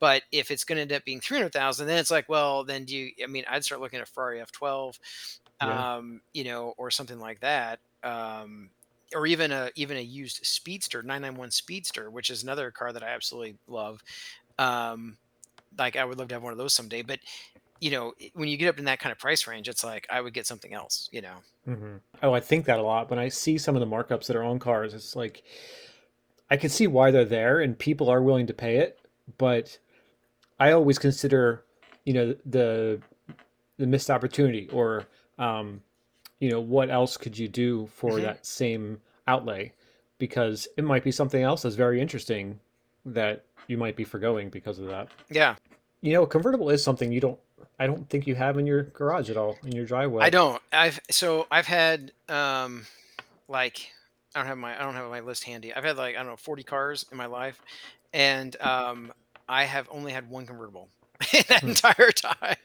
but if it's going to end up being 300,000, then it's like, well, then do you? I mean, I'd start looking at Ferrari F12, Yeah. um, you know, or something like that, um, or even a even a used Speedster 991 Speedster, which is another car that I absolutely love. Um, like I would love to have one of those someday, but you know, when you get up in that kind of price range, it's like I would get something else, you know. hmm Oh, I think that a lot. When I see some of the markups that are on cars, it's like I can see why they're there and people are willing to pay it, but I always consider, you know, the the missed opportunity or um, you know, what else could you do for Mhm. that same outlay? because it might be something else that's very interesting that you might be forgoing because of that. Yeah, You know, a convertible is something you don't. I don't think you have in your garage at all in your driveway. I don't. I've so I've had um like I don't have my I don't have my list handy. I've had like I don't know 40 cars in my life, and um I have only had one convertible that Hmm. entire time.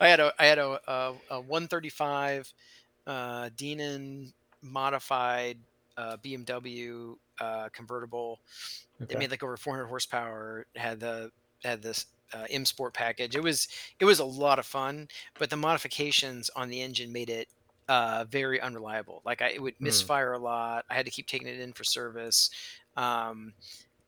I had a I had a a, a 135 uh, Dinan modified uh, BMW uh, convertible. It made like over 400 horsepower. Had the had this uh, M Sport package. It was it was a lot of fun, but the modifications on the engine made it uh, very unreliable. Like I, it would Hmm. misfire a lot. I had to keep taking it in for service. Um,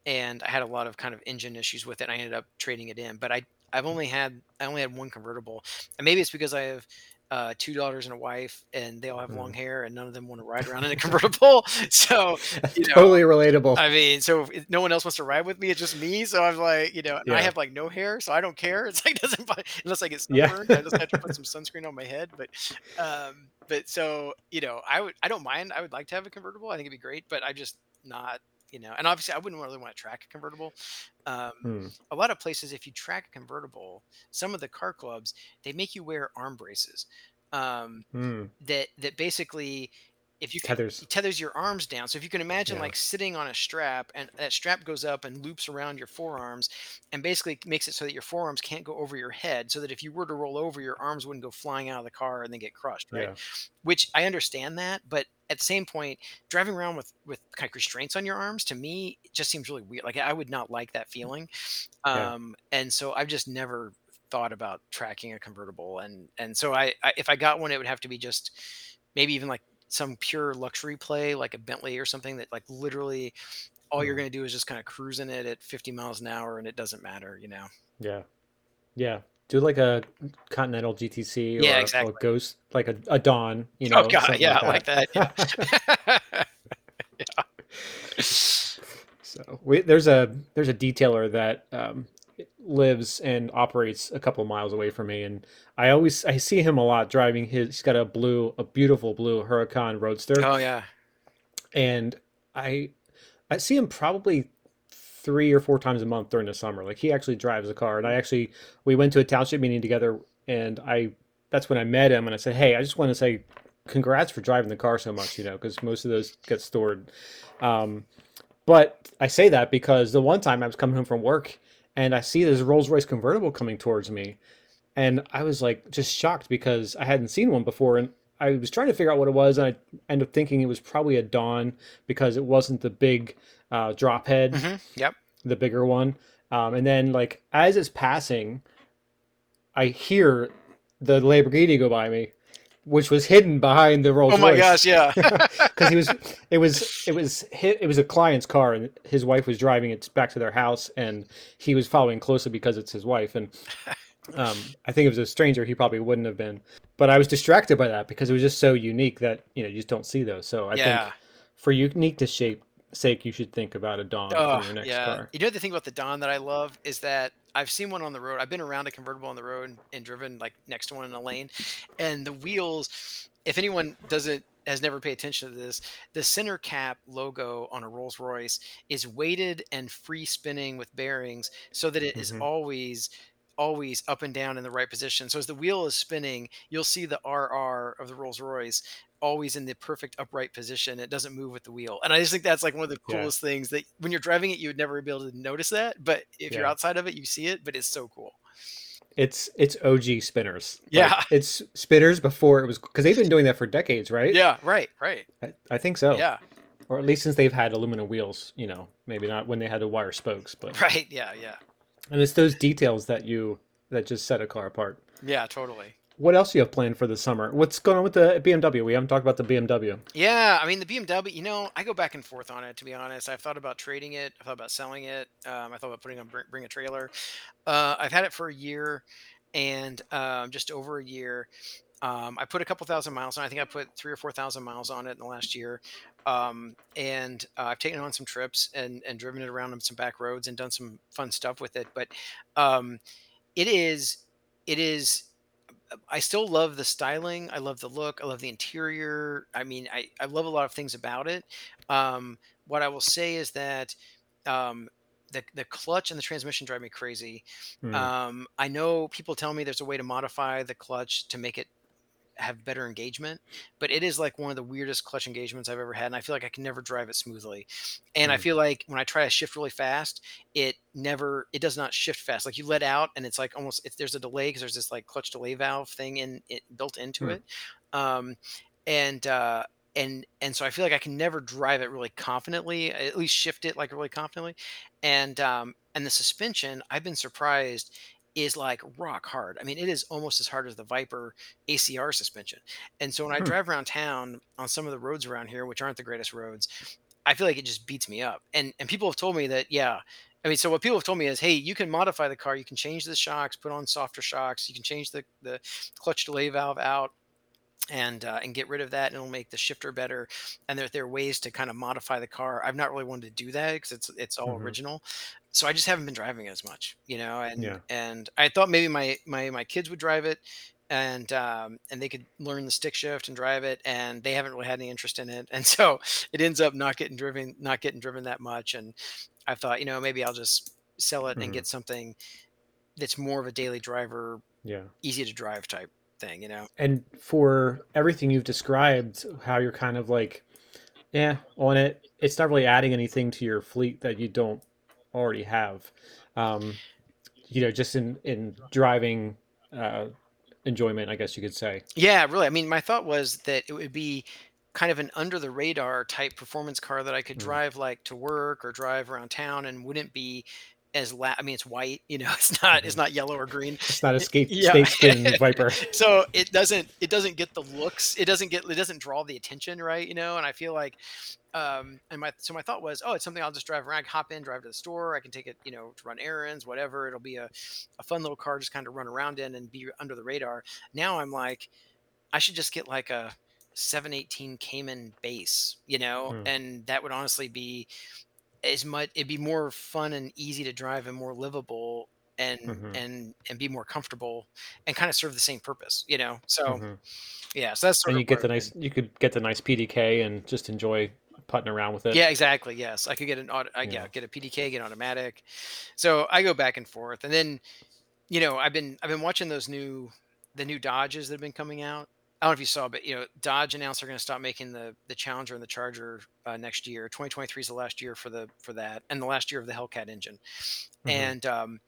and I had a lot of kind of engine issues with it. I ended up trading it in, but I I've only had I only had one convertible, and maybe it's because I have uh, two daughters and a wife, and they all have long Mm. hair, and none of them want to ride around in a convertible. So you know, totally relatable. I mean, so if no one else wants to ride with me, it's just me. So I'm like, you know, and I have like no hair, so I don't care. It's like doesn't unless I get Yeah. sunburned, I just have to put some sunscreen on my head. But, um, but so you know, I would I don't mind. I would like to have a convertible. I think it'd be great, but I'm just not. You know, and obviously, I wouldn't really want to track a convertible. Um, Hmm. a lot of places, if you track a convertible, some of the car clubs they make you wear arm braces. Um, Hmm. that that basically, if you can, Tethers. tethers your arms down. So if you can imagine Yeah. like sitting on a strap and that strap goes up and loops around your forearms and basically makes it so that your forearms can't go over your head so that if you were to roll over your arms wouldn't go flying out of the car and then get crushed, right? Yeah. Which I understand that, but at the same point, driving around with with kind of restraints on your arms to me it just seems really weird. Like I would not like that feeling. Yeah. Um and so I've just never thought about tracking a convertible and and so I, I if I got one it would have to be just maybe even like some pure luxury play like a Bentley or something that like literally all you're Mhm. going to do is just kind of cruise in it at 50 miles an hour and it doesn't matter, you know. Yeah. Yeah. Do like a Continental GTC or Yeah, a- a exactly. Ghost, like a, a Dawn, you know, oh god, yeah, like like that. that. Yeah. So we, there's a there's a detailer that um, lives and operates a couple miles away from me, and I always I see him a lot driving his. He's got a blue, a beautiful blue Huracan Roadster, oh yeah. and I I see him probably three or four times a month during the summer. Like he actually drives a car, and I actually we went to a township meeting together, and I that's when I met him, and I said, hey, I just want to say congrats for driving the car so much, you know, because most of those get stored. Um, but I say that because the one time I was coming home from work and I see this Rolls Royce convertible coming towards me, and I was like just shocked because I hadn't seen one before, and I was trying to figure out what it was, and I ended up thinking it was probably a Dawn because it wasn't the big uh, drop head, hmm Yep. the bigger one. Um, and then like as it's passing, I hear the Lamborghini go by me, which was hidden behind the Rolls Oh my Royce gosh, yeah. because he was it was it was it was a client's car and his wife was driving it back to their house and he was following closely because it's his wife and um, I think if it was a stranger he probably wouldn't have been but I was distracted by that because it was just so unique that you know you just don't see those so I yeah. think for uniqueness shape sake you should think about a Dawn Oh, for your next yeah. car You know the thing about the Dawn that I love is that I've seen one on the road. I've been around a convertible on the road and, and driven like next to one in a lane, and the wheels. If anyone doesn't has never paid attention to this, the center cap logo on a Rolls Royce is weighted and free spinning with bearings, so that it is Mhm. always always up and down in the right position. So as the wheel is spinning, you'll see the RR of the Rolls Royce always in the perfect upright position. It doesn't move with the wheel. And I just think that's like one of the Yeah. coolest things that when you're driving it, you would never be able to notice that. But if you're outside of it, you see it, but it's so cool. it's it's OG spinners Like, Yeah. it's spinners before it was because they've been doing that for decades right Yeah, right, right. I, I think so Yeah, or at least since they've had aluminum wheels you know maybe not when they had the wire spokes but right. Yeah, yeah. And it's those details that you that just set a car apart. Yeah, totally. What else do you have planned for the summer? What's going on with the BMW? We haven't talked about the BMW. Yeah, I mean the BMW. You know, I go back and forth on it. To be honest, I've thought about trading it. I thought about selling it. Um, I thought about putting on bring, bring a trailer. Uh, I've had it for a year, and um, just over a year. Um, I put a couple thousand miles on. I think I put three or four thousand miles on it in the last year, um, and uh, I've taken it on some trips and and driven it around on some back roads and done some fun stuff with it. But um, it is it is I still love the styling. I love the look. I love the interior. I mean, I, I love a lot of things about it. Um, what I will say is that um, the the clutch and the transmission drive me crazy. Mm. Um, I know people tell me there's a way to modify the clutch to make it have better engagement, but it is like one of the weirdest clutch engagements I've ever had, and I feel like I can never drive it smoothly. And I Mm. feel like when I try to shift really fast, it never it does not shift fast. Like you let out, and it's like almost if there's a delay because there's this like clutch delay valve thing in it built into Mm. it, um, and uh, and and so I feel like I can never drive it really confidently, at least shift it like really confidently, and um, and the suspension I've been surprised is like rock hard. I mean, it is almost as hard as the Viper ACR suspension. And so when I Hmm. drive around town on some of the roads around here, which aren't the greatest roads, I feel like it just beats me up. And and people have told me that, yeah. I mean, so what people have told me is, hey, you can modify the car. You can change the shocks, put on softer shocks. You can change the the clutch delay valve out and uh, and get rid of that, and it'll make the shifter better. And there there are ways to kind of modify the car. I've not really wanted to do that because it's it's all Mhm. original. So I just haven't been driving it as much, you know. And Yeah. and I thought maybe my my my kids would drive it, and um, and they could learn the stick shift and drive it, and they haven't really had any interest in it, and so it ends up not getting driven, not getting driven that much. And I thought, you know, maybe I'll just sell it and Mhm. get something that's more of a daily driver, Yeah. easy to drive type thing, you know. And for everything you've described, how you're kind of like, yeah, on it, it's not really adding anything to your fleet that you don't already have. Um, you know, just in in driving uh, enjoyment, I guess you could say. Yeah, really. I mean, my thought was that it would be kind of an under the radar type performance car that I could Mm. drive like to work or drive around town and wouldn't be as la- I mean, it's white, you know, it's not it's Mhm. not yellow or green. It's not a scape Yeah. snakeskin Viper. so it doesn't it doesn't get the looks it doesn't get it doesn't draw the attention right you know and i feel like um and my so my thought was oh it's something i'll just drive around hop in drive to the store i can take it you know to run errands whatever it'll be a, a fun little car just kind of run around in and be under the radar now i'm like i should just get like a 718 cayman base you know Mm. and that would honestly be as much it'd be more fun and easy to drive and more livable and Mhm. and and be more comfortable and kind of serve the same purpose you know so Mhm. yeah so that's sort And of you get the nice, you could get the nice PDK and just enjoy putting around with it. yeah exactly yes i could get an auto I, yeah. Yeah. get a pdk get automatic so i go back and forth and then you know i've been i've been watching those new the new dodges that have been coming out i don't know if you saw but you know dodge announced they're going to stop making the the challenger and the charger uh, next year 2023 is the last year for the for that and the last year of the hellcat engine Mhm. and um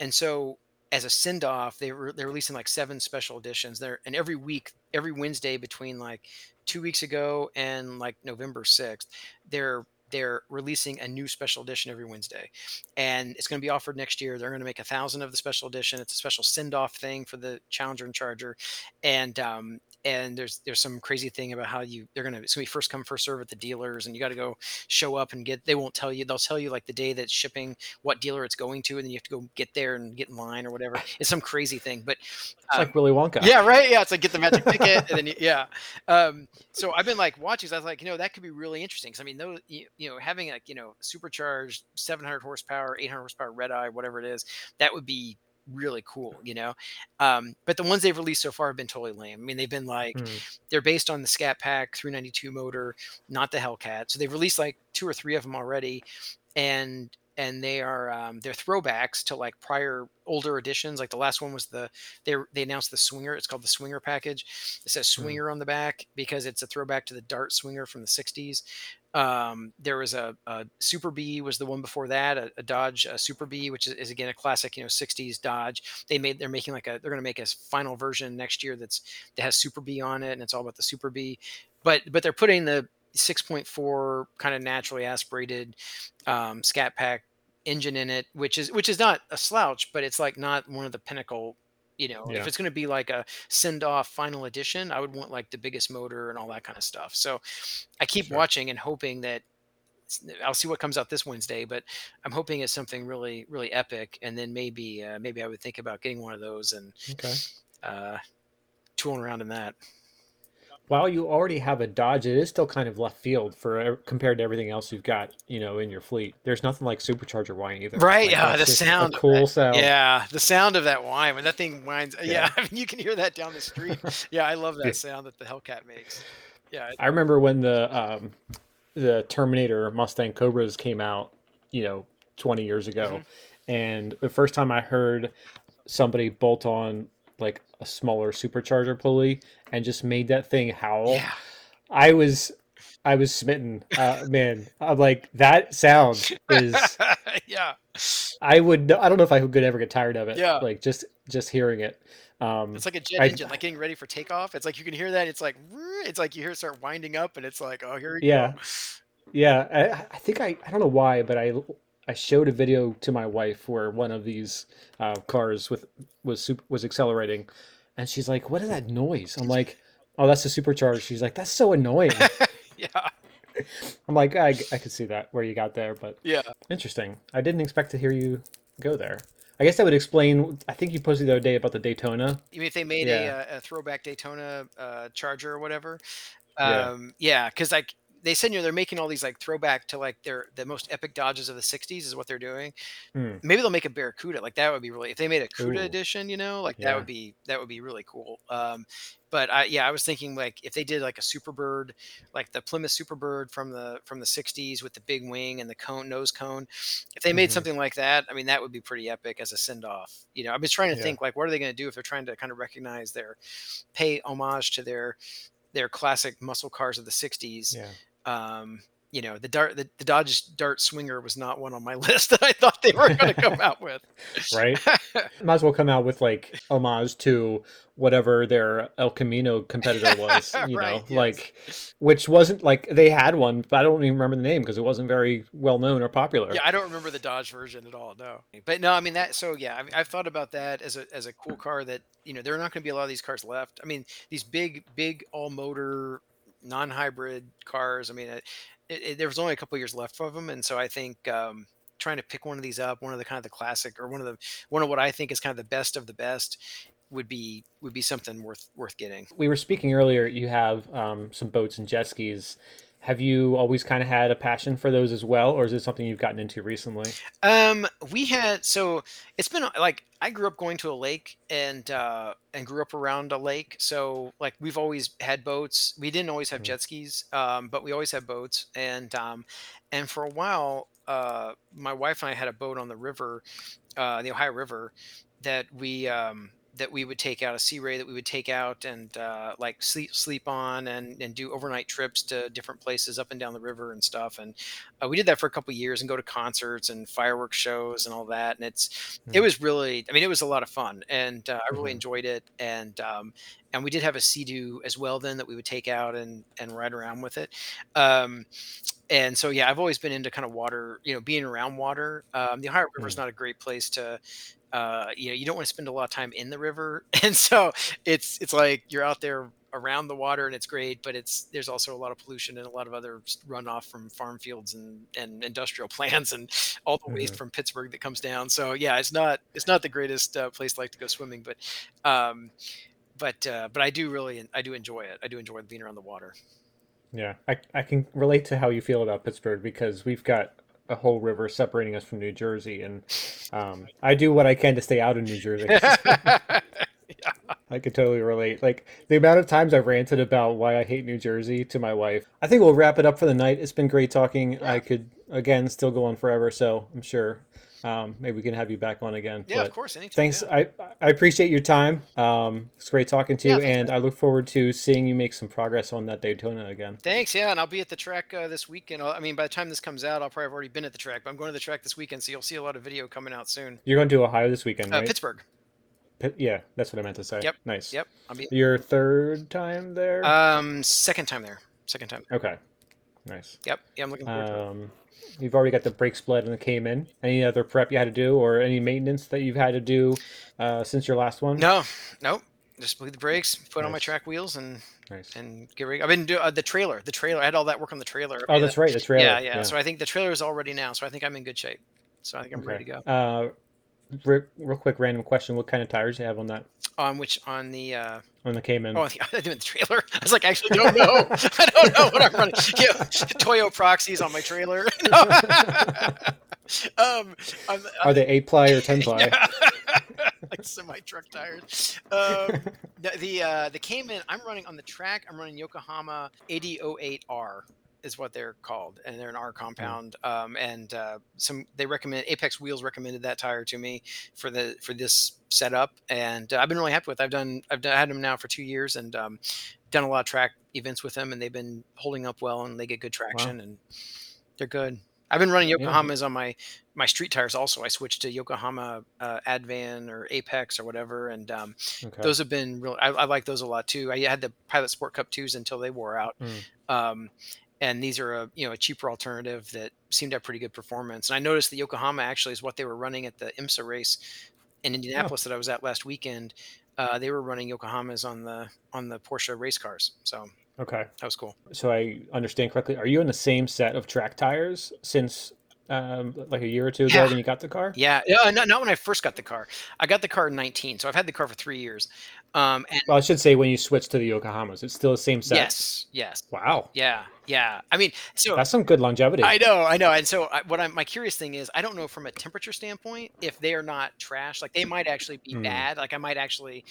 and so as a send off they were they're releasing like seven special editions there and every week every wednesday between like two weeks ago and like november 6th they're they're releasing a new special edition every wednesday. And it's going to be offered next year. They're going to make a thousand of the special edition. It's a special send off thing for the challenger and charger. And um and there's there's some crazy thing about how you they're gonna it's gonna be first come first serve at the dealers and you got to go show up and get they won't tell you they'll tell you like the day that's shipping what dealer it's going to and then you have to go get there and get in line or whatever. It's some crazy thing but It's uh, like Willy Wonka. yeah right? Yeah it's like get the magic ticket and then you, yeah. Um so i've been like watching so i was like you know that could be really interesting because i mean those you, you know having like you know supercharged 700 horsepower 800 horsepower red eye whatever it is that would be really cool you know? Um but the ones they've released so far have been totally lame. I mean they've been like Mm. they're based on the scat pack 392 motor not the hellcat. So they've released like two or three of them already and and they are um, they're throwbacks to like prior older editions. Like the last one was the they they announced the swinger it's called the swinger package. It says Mm. swinger on the back because it's a throwback to the dart swinger from the 60s um, there was a, a super b was the one before that a, a dodge a super b which is, is again a classic you know 60s dodge. They made they're making like a they're going to make a final version next year that's that has super b on it and it's all about the super b. But but they're putting the 6.4 kind of naturally aspirated um, scat pack engine in it which is which is not a slouch but it's like not one of the pinnacle you know Yeah. if it's going to be like a send off final edition i would want like the biggest motor and all that kind of stuff so i keep Sure. watching and hoping that i'll see what comes out this wednesday but i'm hoping it's something really really epic and then maybe uh, maybe i would think about getting one of those and Okay. uh tooling around in that while you already have a Dodge, it is still kind of left field for compared to everything else you've got, you know, in your fleet. There's nothing like supercharger whine either. Right, Like, yeah, the sound cool sound. Yeah, the sound of that whine when that thing whines. Yeah, Yeah. I mean you can hear that down the street. Yeah, I love that sound that the Hellcat makes. Yeah, I remember when the um, the Terminator Mustang Cobras came out, you know, 20 years ago, Mm-hmm. and the first time I heard somebody bolt on like a smaller supercharger pulley and just made that thing howl, yeah, I was I was smitten. Uh, man, I'm like that sound is. yeah. I would. I don't know if I could ever get tired of it. Yeah. Like just just hearing it. Um, It's like a jet I- engine, like getting ready for takeoff. It's like you can hear that. It's like it's like you hear it start winding up, and it's like, oh, here we Yeah. go. Yeah, I, I think I I don't know why, but I I showed a video to my wife where one of these uh, cars with was sup- was accelerating, and she's like, "What is that noise?" I'm like, "Oh, that's the supercharger." She's like, "That's so annoying." Yeah, I'm like, I I could see that where you got there, but yeah. interesting. I didn't expect to hear you go there. I guess that would explain. I think you posted the other day about the Daytona. You mean if they made Yeah. a, a throwback Daytona uh, Charger or whatever? Yeah. Um, yeah, because like they said, you know, they're making all these like throwback to like their the most epic Dodges of the '60s is what they're doing. Hmm. Maybe they'll make a Barracuda. Like that would be really if they made a Cuda Ooh. edition, you know, like that would be that would be really cool. Um, but I yeah, I was thinking like if they did like a Superbird, like the Plymouth Superbird from the from the '60s with the big wing and the cone nose cone. If they made Mhm. something like that, I mean, that would be pretty epic as a send off. You know, I've been trying to Yeah. think like what are they going to do if they're trying to kind of recognize their pay homage to their their classic muscle cars of the '60s Yeah. Um, you know, the dart, the, the Dodge Dart Swinger was not one on my list that I thought they were going to come out with. Right. Might as well come out with like homage to whatever their El Camino competitor was, you Right, know, yes. like which wasn't like they had one, but I don't even remember the name because it wasn't very well known or popular. yeah, I don't remember the Dodge version at all. No, but no, I mean that. So yeah, I've, I've thought about that as a as a cool car that you know there are not going to be a lot of these cars left. I mean these big big all motor non-hybrid cars. I mean it, it, it- there was only a couple years left of them, and so I think. Um, trying to pick one of these up one of the kind of the classic or one of the one of what i think is kind of the best of the best would be would be something worth worth getting We were speaking earlier, you have um, some boats and jet skis. Have you always kind of had a passion for those as well, or is it something you've gotten into recently? Um, we had so it's been like I grew up going to a lake and uh and grew up around a lake. So like we've always had boats. We didn't always have Mhm. jet skis, um, but we always had boats. And um and for a while, uh my wife and I had a boat on the river, uh the Ohio River that we um that we would take out a sea ray that we would take out and uh, like sleep sleep on and, and do overnight trips to different places up and down the river and stuff and uh, we did that for a couple years and go to concerts and fireworks shows and all that and it's it Hmm. was really i mean it was a lot of fun and uh, i really Mhm. enjoyed it and um and we did have a sea doo as well then that we would take out and and ride around with it um and so yeah i've always been into kind of water you know being around water um the ohio river is Mm. not a great place to uh, you know, you don't want to spend a lot of time in the river, and so it's it's like you're out there around the water, and it's great, but it's there's also a lot of pollution and a lot of other runoff from farm fields and and industrial plants and all the waste Mhm. from Pittsburgh that comes down. So yeah, it's not it's not the greatest uh, place to like to go swimming, but um, but uh, but I do really I do enjoy it. I do enjoy being around the water. Yeah, I, I can relate to how you feel about Pittsburgh because we've got a whole river separating us from New Jersey, and um, I do what I can to stay out of New Jersey. I could totally relate. Like the amount of times I've ranted about why I hate New Jersey to my wife. I think we'll wrap it up for the night. It's been great talking. I could again still go on forever, so I'm sure um, maybe we can have you back on again. yeah, But of course. Anytime. Thanks. yeah. I I appreciate your time. Um, it's great talking to Yeah, you, and I look forward to seeing you make some progress on that Daytona again. Thanks. Yeah, and I'll be at the track uh, this weekend. I mean, by the time this comes out, I'll probably have already been at the track. But I'm going to the track this weekend, so you'll see a lot of video coming out soon. You're going to Ohio this weekend, Uh, right? Pittsburgh. Pit- yeah, that's what I meant to say. Yep, Nice. Yep. I'll be. Your third time there? Um, second time there. Second time. okay. Nice. Yep. Yeah, I'm looking forward to it. You've already got the brake split and the Cayman. Any other prep you had to do, or any maintenance that you've had to do uh, since your last one? No, nope. Just bleed the brakes, put on my track wheels, and Nice. and get ready. I've been doing uh, the trailer. The trailer. I had all that work on the trailer. Oh, that's right. The trailer. Yeah, yeah, So I think the trailer is all ready now. So I think I'm in good shape. So I think I'm ready to go. Uh, re- real quick, random question: What kind of tires do you have on that? On which on the uh, on the Cayman. oh on the, doing the trailer. I was like, I actually don't know. I don't know what I'm running. Yeah, Toyo Proxes on my trailer. um, on, the- Are they eight ply or ten ply? Like semi truck tires. Um, the the, uh, the Cayman I'm running on the track. I'm running Yokohama 8008R is what they're called, and they're an R compound. Um, and uh, some they recommend Apex Wheels recommended that tire to me for the for this setup, and uh, I've been really happy with. It. I've done I've done, had them now for two years, and um, done a lot of track events with them, and they've been holding up well, and they get good traction, and they're good. I've been running Yeah. Yokohamas on my my street tires also. I switched to Yokohama uh, Advan or Apex or whatever, and um, Okay. those have been real. I, I like those a lot too. I had the Pilot Sport Cup twos until they wore out, Mm. um, and these are a you know a cheaper alternative that seemed to have pretty good performance. And I noticed that Yokohama actually is what they were running at the IMSA race in Indianapolis that I was at last weekend. Uh, they were running Yokohamas on the on the Porsche race cars, so okay. that was cool. So I understand correctly. Are you in the same set of track tires since um, like a year or two ago Yeah. when you got the car? Yeah, not, not when I first got the car. I got the car in 19, so I've had the car for three years. Um, and Well, I should say when you switch to the Yokohamas, it's still the same set. yes, yes, Wow. yeah, yeah. I mean, so That's some good longevity. I know, I know. And so I, what I'm my curious thing is, I don't know from a temperature standpoint if they are not trash. Like they might actually be Hmm. bad. Like I might actually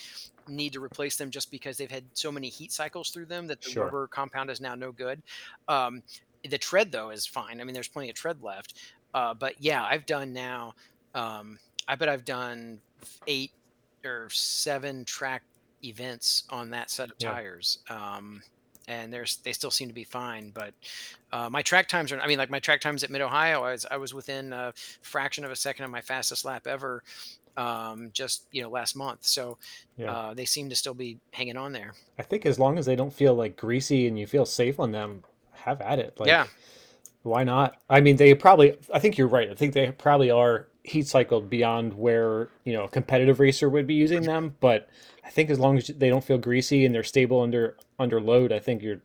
need to replace them just because they've had so many heat cycles through them that the Sure. rubber compound is now no good. Um, the tread though is fine. I mean, there's plenty of tread left. Uh, but yeah, I've done now. Um, I bet I've done eight or seven track events on that set of Yeah. tires. Um, and there's they still seem to be fine. But uh, my track times are I mean like my track times at Mid Ohio, I was I was within a fraction of a second of my fastest lap ever um, just you know last month. So Yeah. uh, they seem to still be hanging on there. I think as long as they don't feel like greasy and you feel safe on them, have at it. Like, yeah, Why not? I mean, they probably. I think you're right. I think they probably are heat cycled beyond where you know a competitive racer would be using them. But I think as long as they don't feel greasy and they're stable under under load, I think you're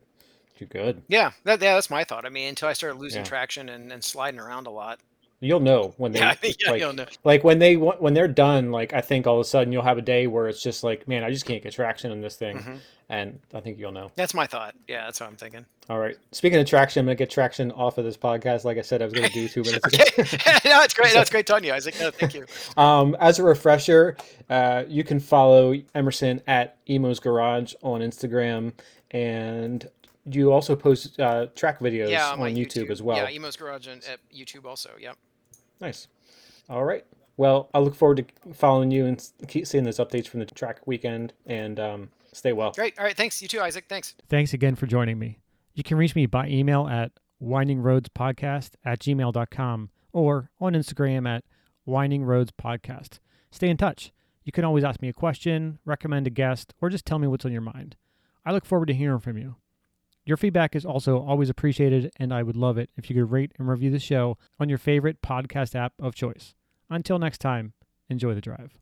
you're good. yeah, that, yeah. That's my thought. I mean, until I started losing Yeah. traction and, and sliding around a lot. You'll know when they Yeah, yeah, like, you'll know. like when they when they're done. Like I think all of a sudden you'll have a day where it's just like, man, I just can't get traction in this thing, Mhm. and I think you'll know. That's my thought. Yeah, that's what I'm thinking. All right. Speaking of traction, I'm gonna get traction off of this podcast. Like I said, I was gonna do two minutes ago. Okay, no, it's great. No, it's great talking to you, Isaac. No, thank you. Um, as a refresher, uh, you can follow Emerson at Emo's Garage on Instagram, and you also post uh, track videos Yeah, on my YouTube, as well. Yeah, Emo's Garage and at YouTube also. Yep. Nice. All right. Well, I look forward to following you and keep seeing those updates from the track weekend. And um, stay well. Great. All right. Thanks. You too, Isaac. Thanks. Thanks again for joining me. You can reach me by email at windingroadspodcast at gmail.com or on Instagram at windingroadspodcast. Stay in touch. You can always ask me a question, recommend a guest, or just tell me what's on your mind. I look forward to hearing from you. Your feedback is also always appreciated, and I would love it if you could rate and review the show on your favorite podcast app of choice. Until next time, enjoy the drive.